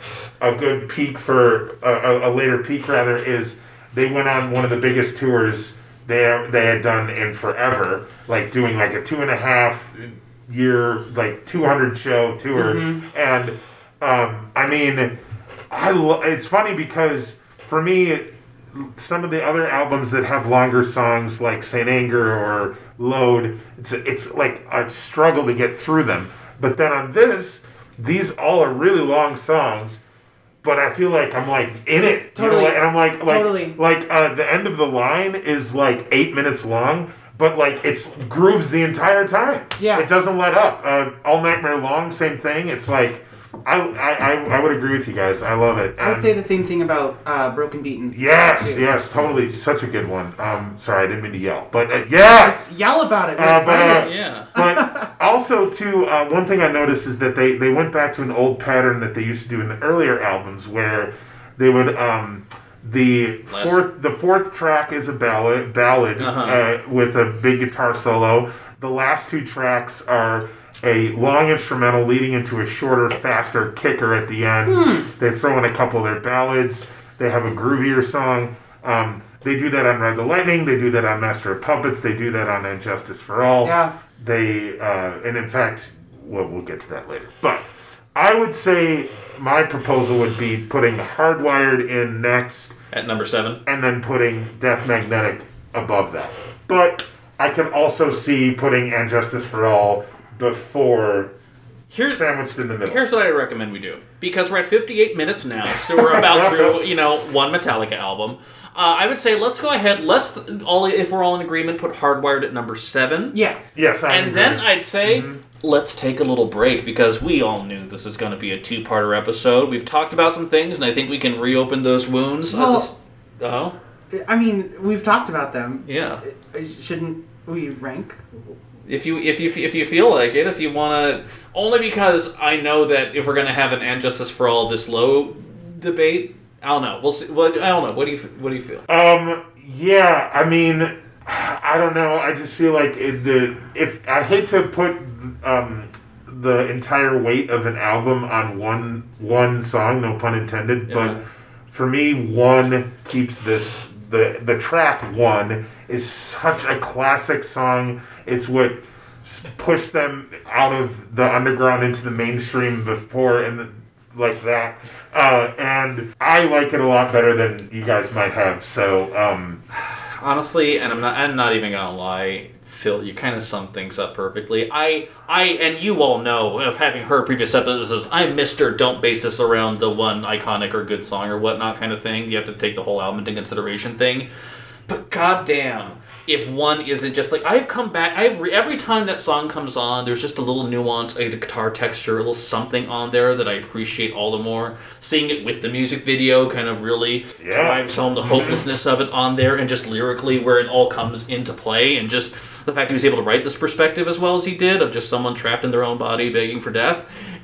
a good peak for a, a, a later peak rather is they went on one of the biggest tours they they had done in forever, like doing like a two and a half year like 200 show tour, and um, I mean, I lo- it's funny because for me some of the other albums that have longer songs like Saint Anger or Load, it's it's like a struggle to get through them. But then on this, these all are really long songs. But I feel like I'm like in it, you know, Totally. and I'm like like Totally. like uh, the end of the line is like eight minutes long, but like it's grooves the entire time. Yeah. it doesn't let up. Uh, all Nightmare Long, same thing. It's like I I, I, I would agree with you guys. I love it. I would And- say the same thing about uh, Broken Beatons. Yes, too. yes, totally. Such a good one. Um, sorry, I didn't mean to yell, but uh, yes. Yell about it. Uh, but, excited. uh, Yeah. But also, too, uh, one thing I noticed is that they, they went back to an old pattern that they used to do in the earlier albums, where they would um, the Less. fourth the fourth track is a ballad ballad Uh-huh. uh, with a big guitar solo. The last two tracks are a long instrumental leading into a shorter, faster kicker at the end. Hmm. They throw in a couple of their ballads. They have a groovier song. Um, they do that on Ride the Lightning. They do that on Master of Puppets. They do that on Injustice for All. Yeah. They uh, and in fact, well, we'll get to that later. But I would say my proposal would be putting Hardwired in next, At number seven. and then putting Death Magnetic above that. But I can also see putting And Justice for All before Here's sandwiched in the middle. here's what I recommend we do because we're at 58 minutes now, so we're about through you know one Metallica album. Uh, I would say let's go ahead. Let's all if we're all in agreement, put Hardwired at number seven. Yeah. yes, I And agree. then I'd say let's take a little break because we all knew this was going to be a two-parter episode. We've talked about some things, and I think we can reopen those wounds. Well- oh, I mean, we've talked about them. yeah. Uh, Shouldn't we rank? If you if you if you feel like it, if you want to, only because I know that if we're going to have an and justice for all this low debate, I don't know. We'll see. What I don't know. What do you what do you feel? Um, yeah, I mean, I don't know. I just feel like it, the if I hate to put um, the entire weight of an album on one one song, no pun intended, Yeah. but for me, one keeps this. The the track one is such a classic song. It's what pushed them out of the underground into the mainstream before and. The, like that, uh, and I like it a lot better than you guys might have. So, um, honestly, and I'm not. I'm not even gonna lie, Phil. You kind of sum things up perfectly. I, I, and you all know of having heard previous episodes. I'm Mister. Don't base this around the one iconic or good song or whatnot kind of thing. You have to take the whole album into consideration thing. But goddamn, if one isn't just like I've come back, I've re- every time that song comes on, there's just a little nuance, a guitar texture, a little something on there that I appreciate all the more. Seeing it with the music video kind of really Yeah. drives home the hopelessness of it on there, and just lyrically where it all comes into play, and just the fact he was able to write this perspective as well as he did of just someone trapped in their own body begging for death.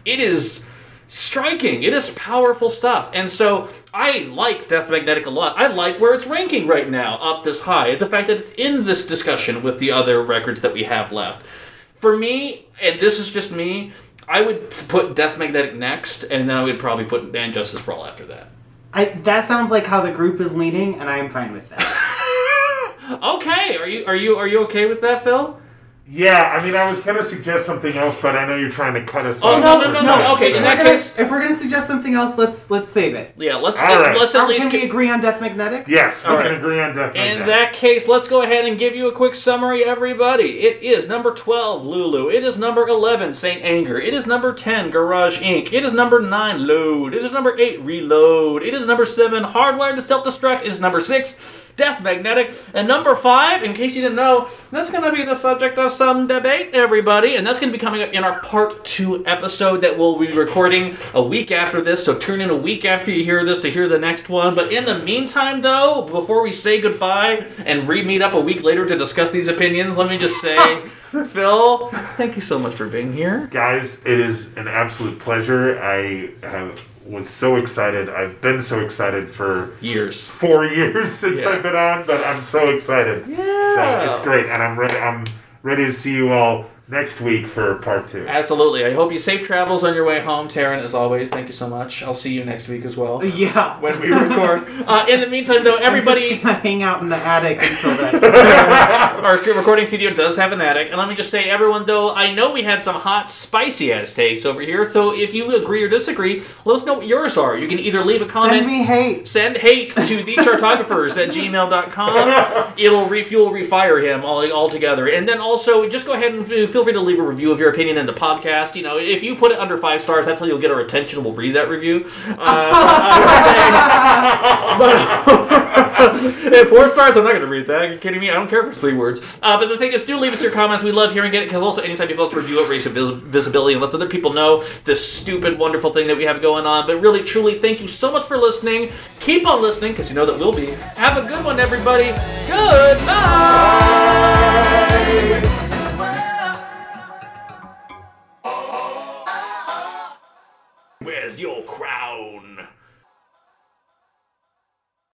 It is striking. It is powerful stuff. And so I like Death Magnetic a lot. I like where it's ranking right now, up this high. The fact that it's in this discussion with the other records that we have left. For me, and this is just me, I would put Death Magnetic next, and then I would probably put Band Justice for All after that. I, that sounds like how the group is leaning, and I am fine with that. Okay, are you are you are you okay with that, Phil? Yeah, I mean, I was gonna suggest something else, but I know you're trying to cut us Oh, off. no, no, no, no, okay, in If that we're gonna- case- if we're gonna suggest something else, let's let's save it. Yeah, let's All right. let's at Or least can we agree on Death Magnetic? Yes, we All can right. agree on Death magnetic. In Magnetic. that case, let's go ahead and give you a quick summary, everybody. It is number 12, Lulu. It is number 11, St. Anger. It is number 10, Garage Inc. It is number 9, Load. It is number 8, Reload. It is number 7, Hardwired to Self Destruct. It is number 6, Death Magnetic. And number 5, in case you didn't know, that's going to be the subject of some debate, everybody. And that's going to be coming up in our part 2 episode that we'll be recording a week after this. So tune in a week after you hear this to hear the next one. But in the meantime, though, before we say goodbye and re meet up a week later to discuss these opinions, let me just say, Phil, thank you so much for being here. Guys, it is an absolute pleasure. I have, was so excited. I've been so excited for Years. four years since Yeah. I've been on, but I'm so excited. Yeah. So it's great, and I'm ready. I'm ready to see you all next week for part two. Absolutely. I hope you safe travels on your way home, Taran, as always. Thank you so much. I'll see you next week as well. Yeah. When we record. Uh, in the meantime, though, everybody. I'm just hang out in the attic until then. Our recording studio does have an attic, and let me just say, everyone, though, I know we had some hot, spicy ass takes over here, so if you agree or disagree, let us know what yours are. You can either leave a comment. Send me hate. Send hate to thechartographers at gmail.com. It'll refuel, refire him all, all together. And then also, just go ahead and f- feel free to leave a review of your opinion in the podcast. You know, if you put it under five stars, that's how you'll get our attention. We'll read that review. Uh, I would say, but if four stars, I'm not going to read that. Are you kidding me? I don't care if it's three words. Uh, but the thing is, do leave us your comments. We love hearing it because also anytime people else review it, raises vis- visibility and lets other people know this stupid, wonderful thing that we have going on. But really, truly, thank you so much for listening. Keep on listening because you know that we'll be. Have a good one, everybody. Good night. Your crown?